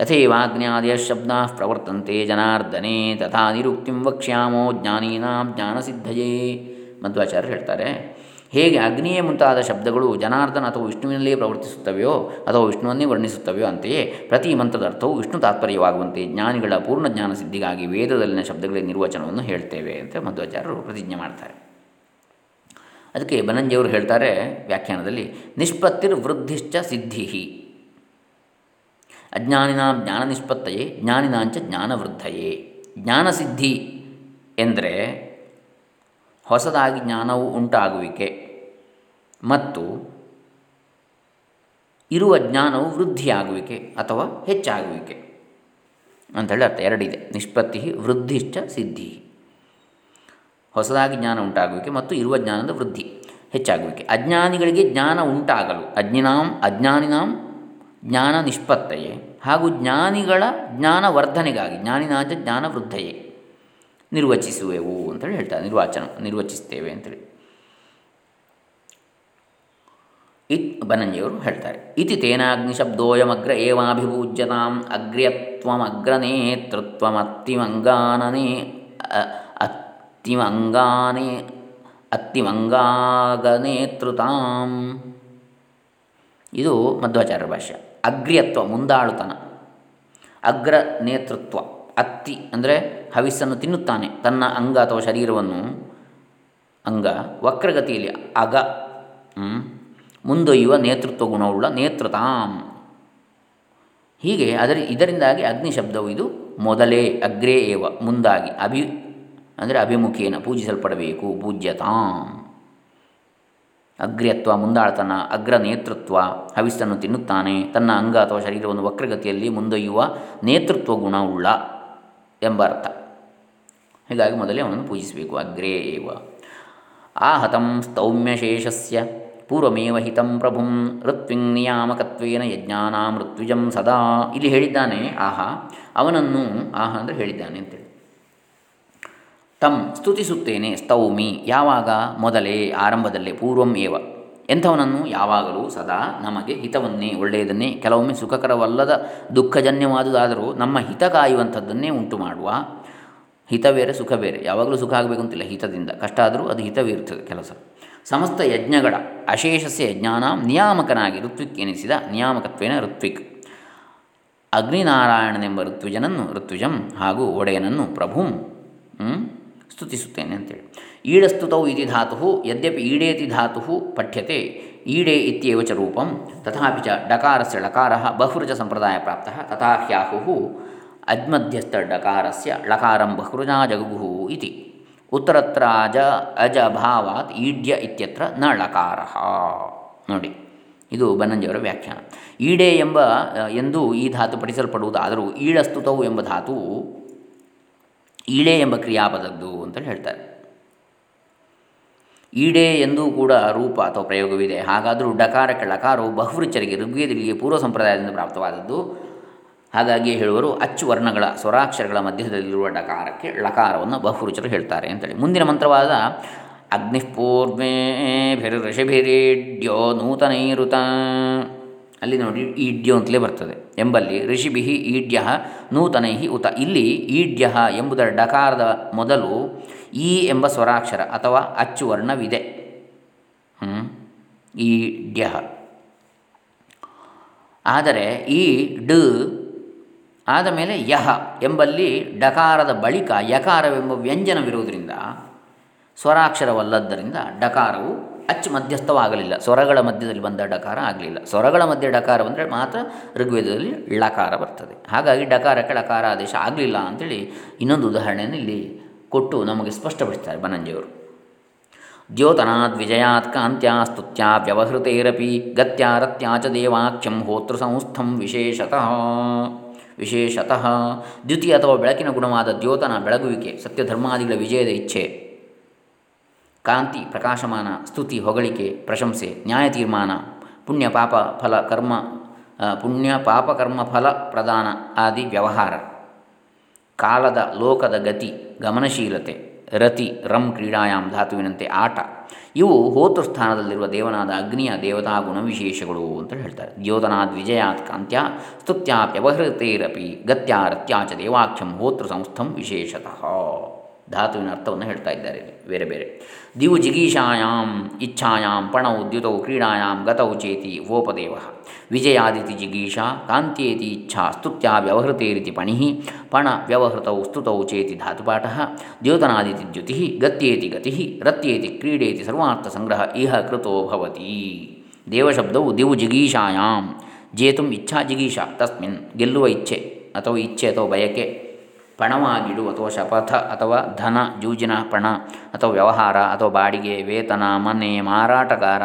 ಯಥೇವಾಗ್ನಾದಯ ಶಬ್ದ ಪ್ರವರ್ತಂತೆ ಜನಾರ್ದನೆ, ತಥಾ ನಿರುಕ್ತಿಂ ವಕ್ಷ್ಯಾಮೋ ಜ್ಞಾನೀನಾಂ ಜ್ಞಾನಸಿದ್ಧಯೇ. ಮಧ್ವಾಚಾರ್ಯರು ಹೇಳ್ತಾರೆ ಹೇಗೆ ಅಗ್ನಿಯೇ ಮುಂತಾದ ಶಬ್ದಗಳು ಜನಾರ್ದನ ಅಥವಾ ವಿಷ್ಣುವಿನಲ್ಲಿಯೇ ಪ್ರವರ್ತಿಸುತ್ತವೆಯೋ ಅಥವಾ ವಿಷ್ಣುವನ್ನೇ ವರ್ಣಿಸುತ್ತವೆಯೋ ಅಂತೆಯೇ ಪ್ರತಿ ಮಂತ್ರದ ಅರ್ಥವು ವಿಷ್ಣು ತಾತ್ಪರ್ಯವಾಗುವಂತೆ ಜ್ಞಾನಿಗಳ ಪೂರ್ಣ ಜ್ಞಾನ ಸಿದ್ಧಿಗಾಗಿ ವೇದದಲ್ಲಿನ ಶಬ್ದಗಳ ನಿರ್ವಚನವನ್ನು ಹೇಳ್ತೇವೆ ಅಂತ ಮಧ್ವಾಚಾರ್ಯರು ಪ್ರತಿಜ್ಞೆ ಮಾಡ್ತಾರೆ. ಅದಕ್ಕೆ ಬನಂಜಿಯವರು ಹೇಳ್ತಾರೆ ವ್ಯಾಖ್ಯಾನದಲ್ಲಿ ನಿಷ್ಪತ್ತಿರ್ ವೃದ್ಧಿಶ್ಚ ಸಿದ್ಧಿ ಅಜ್ಞಾನಿನ ಜ್ಞಾನ ನಿಷ್ಪತ್ತಯೇ, ಜ್ಞಾನಿನಾಂಚ ಜ್ಞಾನವೃದ್ಧಯೇ. ಜ್ಞಾನಸಿದ್ಧಿ ಎಂದರೆ ಹೊಸದಾಗಿ ಜ್ಞಾನವು ಉಂಟಾಗುವಿಕೆ. ಮತ್ತು ಇರುವ ಜ್ಞಾನವು ವೃದ್ಧಿಯಾಗುವಿಕೆ ಅಥವಾ ಹೆಚ್ಚಾಗುವಿಕೆ. ಅಂಥೇಳಿ ಅರ್ಥ ಎರಡಿದೆ. ನಿಷ್ಪತ್ತಿ, ವೃದ್ಧಿಶ್ಚ, ಸಿದ್ಧಿ. ಹೊಸದಾಗಿ ಜ್ಞಾನ ಉಂಟಾಗುವಿಕೆ ಮತ್ತು ಇರುವ ಜ್ಞಾನದ ವೃದ್ಧಿ ಹೆಚ್ಚಾಗುವಿಕೆ. ಅಜ್ಞಾನಿಗಳಿಗೆ ಜ್ಞಾನ ಉಂಟಾಗಲು, ಅಜ್ಞಾನಾಂ, ಅಜ್ಞಾನಿನಾಂ ಜ್ಞಾನ ನಿಷ್ಪತ್ತಯೇ ಹಾಗೂ ಜ್ಞಾನಿಗಳ ಜ್ಞಾನ ವರ್ಧನೆಗಾಗಿ ಜ್ಞಾನಿನಾಚ ಜ್ಞಾನ ವೃದ್ಧಯೇ ನಿರ್ವಚಿಸುವೆವು ಅಂತೇಳಿ ಹೇಳ್ತಾರೆ. ನಿರ್ವಾಚನ, ನಿರ್ವಚಿಸ್ತೇವೆ ಅಂತೇಳಿ. ಇತ್ ಬನಂಜಿಯವರು ಹೇಳ್ತಾರೆ. ಇತಿ ತೇನಾಗ್ನಿಶಬ್ದೋಯಮಗ್ರ ಏವಾಭಿಭೂಜ್ಯತಾಂ ಅಗ್ರ್ಯತ್ವಮಗ್ರನೇತೃತ್ವಮತ್ತಿಮಂಗಾನನೇ ಅತ್ತಿಮಂಗಾನೇ ಅತ್ತಿಮಂಗಾಗನೇತೃತಾಂ ಇದು ಮಧ್ವಾಚಾರ್ಯ ಭಾಷ್ಯ. ಅಗ್ರ್ಯತ್ವ ಮುಂದಾಳುತನ. ಅಗ್ರ ನೇತೃತ್ವ. ಅತ್ತಿ ಅಂದರೆ ಹವಿಸ್ಸನ್ನು ತಿನ್ನುತ್ತಾನೆ. ತನ್ನ ಅಂಗ ಅಥವಾ ಶರೀರವನ್ನು ಅಂಗ ವಕ್ರಗತಿಯಲ್ಲಿ ಅಗ ಮುಂದೊಯ್ಯುವ ನೇತೃತ್ವ ಗುಣವುಳ್ಳ ನೇತೃತಾಂ ಹೀಗೆ ಅದರ, ಇದರಿಂದಾಗಿ ಅಗ್ನಿ ಶಬ್ದವು ಇದು ಮೊದಲೇ ಅಗ್ರೇ ಏವ, ಮುಂದಾಗಿ ಅಭಿ, ಅಂದರೆ ಅಭಿಮುಖೇನ ಪೂಜಿಸಲ್ಪಡಬೇಕು, ಪೂಜ್ಯತಾಂ. ಅಗ್ರ್ಯತ್ವ, ಮುಂದಾಳತನ, ಅಗ್ರ ನೇತೃತ್ವ, ಹವಿಸ್ಸನ್ನು ತಿನ್ನುತ್ತಾನೆ. ತನ್ನ ಅಂಗ ಅಥವಾ ಶರೀರವನ್ನು ವಕ್ರಗತಿಯಲ್ಲಿ ಮುಂದೊಯ್ಯುವ ನೇತೃತ್ವ ಗುಣವುಳ್ಳ ಎಂಬ ಅರ್ಥ. ಹೀಗಾಗಿ ಮೊದಲೇ ಅವನನ್ನು ಪೂಜಿಸಬೇಕು. ಅಗ್ರೇವ ಆಹತಂ ಸ್ತೌಮ್ಯಶೇಷಸ್ಯ ಪೂರ್ವಮೇವ ಹಿತಂ ಪ್ರಭುಂ ಋತ್ವಿಂಗ್ ನಿಯಾಮಕತ್ವೇನ ಯಜ್ಞಾನ ಮೃತ್ವಿಜಂ ಸದಾ. ಇಲ್ಲಿ ಹೇಳಿದ್ದಾನೆ, ಆಹ, ಅವನನ್ನು, ಆಹ ಅಂದರೆ ಹೇಳಿದ್ದಾನೆ ಅಂತೇಳಿ. ತಂ ಸ್ತುತಿಸುತ್ತೇನೆ ಸ್ತೌಮಿ, ಯಾವಾಗ? ಮೊದಲೇ, ಆರಂಭದಲ್ಲೇ, ಪೂರ್ವಂ ಏವ. ಎಂಥವನನ್ನು? ಯಾವಾಗಲೂ ಸದಾ ನಮಗೆ ಹಿತವನ್ನೇ, ಒಳ್ಳೆಯದನ್ನೇ, ಕೆಲವೊಮ್ಮೆ ಸುಖಕರವಲ್ಲದ ದುಃಖಜನ್ಯವಾದುದಾದರೂ ನಮ್ಮ ಹಿತ ಕಾಯುವಂಥದ್ದನ್ನೇ ಉಂಟು ಮಾಡುವ ಹಿತ ಬೇರೆ, ಸುಖ ಬೇರೆ. ಯಾವಾಗಲೂ ಸುಖ ಆಗಬೇಕು ಅಂತಿಲ್ಲ ಹಿತದಿಂದ. ಕಷ್ಟ ಆದರೂ ಅದು ಹಿತವೇ ಇರ್ತದೆ ಕೆಲಸ. ಸಮಸ್ತ ಯಜ್ಞಗಳ, ಅಶೇಷಸ್ಯ ಯಜ್ಞಾನ ನಿಯಾಮಕನಾಗಿ ಋತ್ವಿಕ್ ಎನಿಸಿದ ನಿಯಾಮಕತ್ವೇನ ಋತ್ವಿಕ್. ಅಗ್ನಿನಾರಾಯಣನೆಂಬ ಋತ್ವಿಜನನ್ನು ಋತ್ವಿಜಂ ಹಾಗೂ ಒಡೆಯನನ್ನು ಪ್ರಭುಂ ಸ್ತುತಿಸುತ್ತೇನೆ ಅಂತೇಳಿ. ಈಡಸ್ತುತೌ ಇತಿ ಧಾತು ಯದ್ಯಪಿ ಈಡೇತಿ ಧಾತು ಪಠ್ಯತೆ, ಈಡೆ ಇತ್ಯೇವ ಚ ರೂಪಂ, ತಥಾಪಿ ಚ ಡಕಾರಸ್ಯ ಳಕಾರ ಬಹುವೃಜ ಸಂಪ್ರದಾಯ ಪ್ರಾಪ್ತ ತಥಾ ಹ್ಯಾಹು ಅಜ್ಮಧ್ಯಸ್ಥ ಡಕಾರಸ್ಯ ಳಕಾರಂ ಬಹೃಜಾ ಜಗುಹು ಇತಿ. ಉತ್ತರತ್ರ ಅಜ ಅಜ ಭಾವಾತ್ ಈಡ್ಯ ಇತ್ಯತ್ರ ನ ಲಕಾರ ನೋಡಿ, ಇದು ಬನ್ನಂಜಿಯವರ ವ್ಯಾಖ್ಯಾನ. ಈಡೆ ಎಂಬ ಎಂದು ಈ ಧಾತು ಪಠಿಸಲ್ಪಡುವುದಾದರೂ ಈಳಸ್ತುತವು ಎಂಬ ಧಾತು ಈಳೆ ಎಂಬ ಕ್ರಿಯಾಪದದ್ದು ಅಂತೇಳಿ ಹೇಳ್ತಾರೆ. ಈಡೆ ಎಂದೂ ಕೂಡ ರೂಪ ಅಥವಾ ಪ್ರಯೋಗವಿದೆ. ಹಾಗಾದರೂ ಡಕಾರಕ್ಕೆ ಲಕಾರವು ಬಹುರುಚರಿಗೆ ಋಗ್ವೇದಿಗೆ ಪೂರ್ವ ಸಂಪ್ರದಾಯದಿಂದ ಪ್ರಾಪ್ತವಾದದ್ದು. ಹಾಗಾಗಿ ಹೇಳುವರು, ಅಚ್ಚು ವರ್ಣಗಳ ಸ್ವರಾಕ್ಷರಗಳ ಮಧ್ಯದಲ್ಲಿರುವ ಡಕಾರಕ್ಕೆ ಲಕಾರವನ್ನು ಬಹುರುಚರು ಹೇಳ್ತಾರೆ ಅಂತೇಳಿ. ಮುಂದಿನ ಮಂತ್ರವಾದ ಅಗ್ನಿಪೂರ್ವೇಭಿರ್ಷಿಭಿರೀಡ್ಯೋ ನೂತನೈರುತ. ಅಲ್ಲಿ ನೋಡಿ, ಈಡ್ಯೋ ಅಂತಲೇ ಬರ್ತದೆ. ಎಂಬಲ್ಲಿ ಋಷಿಭಿ ಈಡ್ಯ ನೂತನೈ ಉತ. ಇಲ್ಲಿ ಈಡ್ಯ ಎಂಬುದರ ಡಕಾರದ ಮೊದಲು ಈ ಎಂಬ ಸ್ವರಾಕ್ಷರ ಅಥವಾ ಅಚ್ಚು ವರ್ಣವಿದೆ. ಈಡ್ಯ. ಆದರೆ ಈ ಡ್ ಆದ ಮೇಲೆ ಯಹ ಎಂಬಲ್ಲಿ ಡಕಾರದ ಬಳಿಕ ಯಕಾರವೆಂಬ ವ್ಯಂಜನವಿರುವುದರಿಂದ, ಸ್ವರಾಕ್ಷರವಲ್ಲದ್ದರಿಂದ ಡಕಾರವು ಅಚ್ಚು ಮಧ್ಯಸ್ಥವಾಗಲಿಲ್ಲ. ಸ್ವರಗಳ ಮಧ್ಯದಲ್ಲಿ ಬಂದ ಡಕಾರ ಆಗಲಿಲ್ಲ. ಸ್ವರಗಳ ಮಧ್ಯೆ ಡಕಾರ ಬಂದರೆ ಮಾತ್ರ ಋಗ್ವೇದದಲ್ಲಿ ಳಕಾರ ಬರ್ತದೆ. ಹಾಗಾಗಿ ಡಕಾರಕ್ಕೆ ಡಕಾರ ಆದೇಶ ಆಗಲಿಲ್ಲ ಅಂತೇಳಿ ಇನ್ನೊಂದು ಉದಾಹರಣೆಯನ್ನು ಇಲ್ಲಿ ಕೊಟ್ಟು ನಮಗೆ ಸ್ಪಷ್ಟಪಡಿಸ್ತಾರೆ ಬನಂಜಿಯವರು. ದ್ಯೋತನಾದ್ ವಿಜಯಾತ್ ಕಾಂತ್ಯಾ ಸ್ತುತ್ಯ ವ್ಯವಹೃತೇರಪಿ ಗತ್ಯಾರತ್ಯಾಚ ದೇವಾಖ್ಯಂ ಹೋತೃ ಸಂಸ್ಥಂ ವಿಶೇಷತಃ. ವಿಶೇಷತಃ ದ್ಯುತಿ ಅಥವಾ ಬೆಳಕಿನ ಗುಣವಾದ ದ್ಯೋತನ ಬೆಳಗುವಿಕೆ, ಸತ್ಯಧರ್ಮಾದಿಗಳ ವಿಜಯದ ಇಚ್ಛೆ. ಕಾಂತಿ, ಪ್ರಕಾಶಮಾನ, ಸ್ತುತಿ, ಹೊಗಳಿಕೆ, ಪ್ರಶಂಸೆ, ನ್ಯಾಯ ತೀರ್ಮಾನ, ಪುಣ್ಯ ಪಾಪ ಫಲ ಕರ್ಮ ಪುಣ್ಯ ಪಾಪ ಕರ್ಮ ಫಲ ಪ್ರದಾನ ಆದಿ ವ್ಯವಹಾರ. ಕಾಲದ ಲೋಕದ ಗತಿ, ಗಮನಶೀಲತೆ, ರತಿ, ರಂ ಕ್ರೀಡಾಯಾಮ್ ಧಾತುವಿನಂತೆ ಆಟ. ಇವು ಹೋತೃಸ್ಥಾನದಲ್ಲಿರುವ ದೇವನಾದ ಅಗ್ನಿಯ ದೇವತಾ ಗುಣವಿಶೇಷಗಳು ಅಂತ ಹೇಳ್ತಾರೆ. ದ್ಯೋತನಾದ ವಿಜಯಾತ್ ಕಾಂತ್ಯ ಸ್ತುತ್ಯಾಪ್ಯವಹೃತೇರಪಿ ಗತ್ಯಾರತ್ಯಾಚ ದೇವಾಖ್ಯಂ ಹೋತೃ ಸಂಸ್ಥಂ ವಿಶೇಷತಃ. ಧಾತುವಿನ ಅರ್ಥವನ್ನು ಹೇಳ್ತಾ ಇದ್ದಾರೆ ಬೇರೆ ಬೇರೆ. ದಿವು ಜಿಗೀಷಾಯಾಂ ಇಚ್ಛಾಯಾಂ ಪಣ ದ್ಯುತೌ, ಕ್ರೀಡಾಯಾಂ, ಗತೌ ಚೇತಿ, ವೋಪದೇವ. ವಿಜಯಾದಿತಿ ಜಿಗೀಷಾ ಕಾಂತ್ಯೇತಿ ಇಚ್ಛಾ, ಸ್ತುತ್ಯ ವ್ಯವಹೃತೇರಿತಿ ಪಣಿ ಪಣ ವ್ಯವಹೃತೌ, ಸ್ತುತೌ ಚೇತಿ ಧಾತುಪಾಠ, ದ್ಯೋತನಾದಿತಿ ದ್ಯುತಿ, ಗತ್ಯೇತಿ ಗತಿ, ರತ್ಯೇತಿ ಕ್ರೀಡೇತಿ ಸರ್ವಾರ್ಥ ಸಂಗ್ರಹ, ಇಹ ಕೃತೋ ಭವತಿ. ದೇವಶಬ್ದವು ದಿವು ಜಿಗೀಷಾಯಾಂ ಜೇತುಂ ಇಚ್ಛಾ ಜಿಗೀಷಾ ತಸ್ಮಿನ್, ಗೆಲ್ಲುವ ಇಚ್ಛೆ, ಅಥವಾ ಇಚ್ಛೆ ಅಥವಾ ಬಯಕೆ. ಪಣವಾಗಿಡು ಅಥವಾ ಶಪಥ ಅಥವಾ ಧನ, ಜೂಜಿನ ಪಣ ಅಥವಾ ವ್ಯವಹಾರ ಅಥವಾ ಬಾಡಿಗೆ, ವೇತನ, ಮನೆ, ಮಾರಾಟಗಾರ,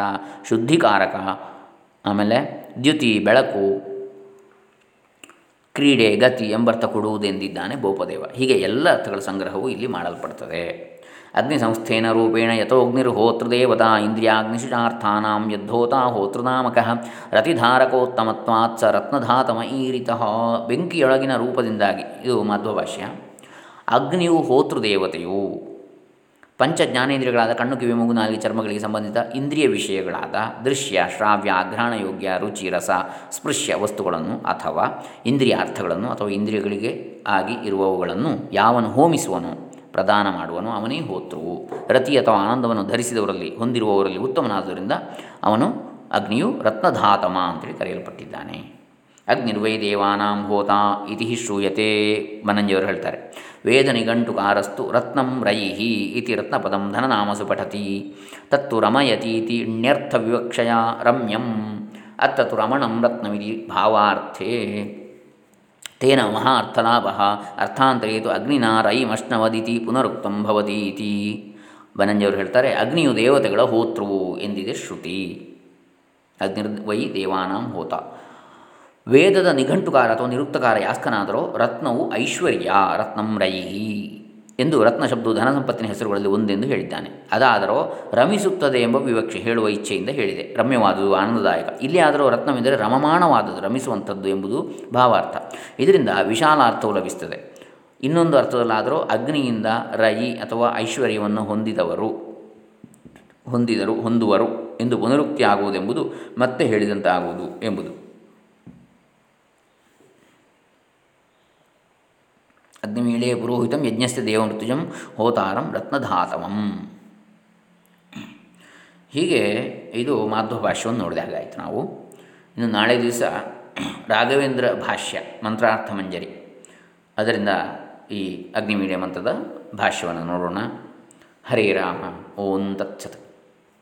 ಶುದ್ಧಿಕಾರಕ, ಆಮೇಲೆ ದ್ಯುತಿ, ಬೆಳಕು, ಕ್ರೀಡೆ, ಗತಿ ಎಂಬರ್ಥ ಕೊಡುವುದೆಂದಿದ್ದಾನೆ ಬೋಪದೇವ. ಹೀಗೆ ಎಲ್ಲ ಅರ್ಥಗಳ ಸಂಗ್ರಹವು ಇಲ್ಲಿ ಮಾಡಲ್ಪಡ್ತದೆ. ಅಗ್ನಿ ಸಂಸ್ಥೇನ ರೂಪೇಣ ಯಥೋಗ್ನಿರ್ಹೋತೃದೇವತಾ ಇಂದ್ರಿಯಾಗ್ನಿಶುಚಾರ್ಥಾನಾಂ ಯದ್ಧೋತಾ ಹೋತೃನಾಮಕ ರತಿಧಾರಕೋತ್ತಮತ್ವಾತ್ ಸ ರತ್ನಧಾತಮ ಈರಿತಃ ಬೆಂಕಿಯೊಳಗಿನ ರೂಪದಿಂದಾಗಿ. ಇದು ಮಧ್ವಭಾಷ್ಯ. ಅಗ್ನಿಯು ಹೋತೃದೇವತೆಯು. ಪಂಚ ಜ್ಞಾನೇಂದ್ರಿಯಗಳಾದ ಕಣ್ಣು, ಕಿವಿ, ಮೂಗು, ನಾಲಿಗೆ ಚರ್ಮಗಳಿಗೆ ಸಂಬಂಧಿತ ಇಂದ್ರಿಯ ವಿಷಯಗಳಾದ ದೃಶ್ಯ, ಶ್ರಾವ್ಯ ಯೋಗ್ಯ, ರುಚಿ, ರಸ, ಸ್ಪೃಶ್ಯ ವಸ್ತುಗಳನ್ನು ಅಥವಾ ಇಂದ್ರಿಯ ಅರ್ಥಗಳನ್ನು ಅಥವಾ ಇಂದ್ರಿಯಗಳಿಗೆ ಆಗಿ ಇರುವವುಗಳನ್ನು ಯಾವನು ಹೋಮಿಸುವನು? ಪ್ರದಾನ ಮಾಡುವನು ಅವನೇ ಹೋತೃವು. ರತಿ ಅಥವಾ ಆನಂದವನ್ನು ಧರಿಸಿದವರಲ್ಲಿ ಹೊಂದಿರುವವರಲ್ಲಿ ಉತ್ತಮನಾದ್ದರಿಂದ ಅವನು ಅಗ್ನಿಯು ರತ್ನಧಾತಮ ಅಂತೇಳಿ ಕರೆಯಲ್ಪಟ್ಟಿದ್ದಾನೆ. ಅಗ್ನಿರ್ವೈ ದೇವಾನಾಂ ಹೋತ ಇತಿ ಶ್ರೂಯತೆ ಮನಂಜಿಯವರು ಹೇಳ್ತಾರೆ. ವೇದ ನಿಘಂಟುಕಾರಸ್ತು ರತ್ನಂ ರೈಹಿ ಇತಿ ರತ್ನಪದಂ ಧನನಾಮಸು ಪಠತಿ. ತತ್ತು ರಮಯತೀತಿ ಇಣ್ಯರ್ಥ ವಿವಕ್ಷಯ ರಮ್ಯಂ. ಅತ್ತತು ರಮಣಂ ರತ್ನವಿಧಿ ಭಾವಾರ್ಥೇ. ತೇನ ಮಹಾ ಅರ್ಥಲಾಭ ಅರ್ಥಾಂತರೇತು ಅಗ್ನಿನ ರೈಮಷ್ಣವದಿತಿ ಪುನರುಕ್ತಂ ಭವತಿ ಇತಿ ಬನಂಜಿಯವರು ಹೇಳ್ತಾರೆ, ಅಗ್ನಿಯು ದೇವತೆಗಳ ಹೋತೃವು ಎಂದಿದೆ ಶ್ರುತಿ. ಅಗ್ನಿರ್ವೈ ದೇವಾನಾಂ ಹೋತ. ವೇದದ ನಿಘಂಟುಕಾರ ಅಥವಾ ನಿರುಕ್ತಕಾರ ಯಾಸ್ಕನಾದರೂ, ರತ್ನವು ಐಶ್ವರ್ಯ, ರತ್ನಂ ರೈಹಿ. ಎಂದು ರತ್ನ ಶಬ್ದವು ಧನ ಸಂಪತ್ತಿನ ಹೆಸರುಗಳಲ್ಲಿ ಒಂದೆಂದು ಹೇಳಿದ್ದಾನೆ. ಅದಾದರೂ ರಮಿಸುತ್ತದೆ ಎಂಬ ವಿವಕ್ಷೆ ಹೇಳುವ ಇಚ್ಛೆಯಿಂದ ಹೇಳಿದೆ. ರಮ್ಯವಾದುದು ಆನಂದದಾಯಕ. ಇಲ್ಲಿ ಆದರೂ ರತ್ನವೆಂದರೆ ರಮಮಾಣವಾದದ್ದು, ರಮಿಸುವಂಥದ್ದು ಎಂಬುದು ಭಾವಾರ್ಥ. ಇದರಿಂದ ವಿಶಾಲ ಅರ್ಥವು ಲಭಿಸುತ್ತದೆ. ಇನ್ನೊಂದು ಅರ್ಥದಲ್ಲಾದರೂ ಅಗ್ನಿಯಿಂದ ರಯಿ ಅಥವಾ ಐಶ್ವರ್ಯವನ್ನು ಹೊಂದಿದವರು, ಹೊಂದಿದರು, ಹೊಂದುವರು ಎಂದು ಪುನರುಕ್ತಿ ಆಗುವುದೆಂಬುದು ಮತ್ತೆ ಹೇಳಿದಂತಾಗುವುದು ಎಂಬುದು. ಅಗ್ನಿಮೀಳೆ ಪುರೋಹಿತಂ ಯಜ್ಞಸ್ಯ ದೇವಮೃತ್ಯುಜಂ ಹೋತಾರಂ ರತ್ನಧಾತವಂ ಹೀಗೆ ಇದು ಮಾಧ್ವ ಭಾಷ್ಯವನ್ನು ನೋಡಿದ ಹಾಗಾಯಿತು ನಾವು. ಇನ್ನು ನಾಳೆ ದಿವಸ ರಾಘವೇಂದ್ರ ಭಾಷ್ಯ, ಮಂತ್ರಾರ್ಥ ಮಂಜರಿ. ಅದರಿಂದ ಈ ಅಗ್ನಿಮೀಡಿಯ ಮಂತ್ರದ ಭಾಷ್ಯವನ್ನು ನೋಡೋಣ. ಹರೇ ರಾಮ, ಓಂ ತತ್ಸತ್.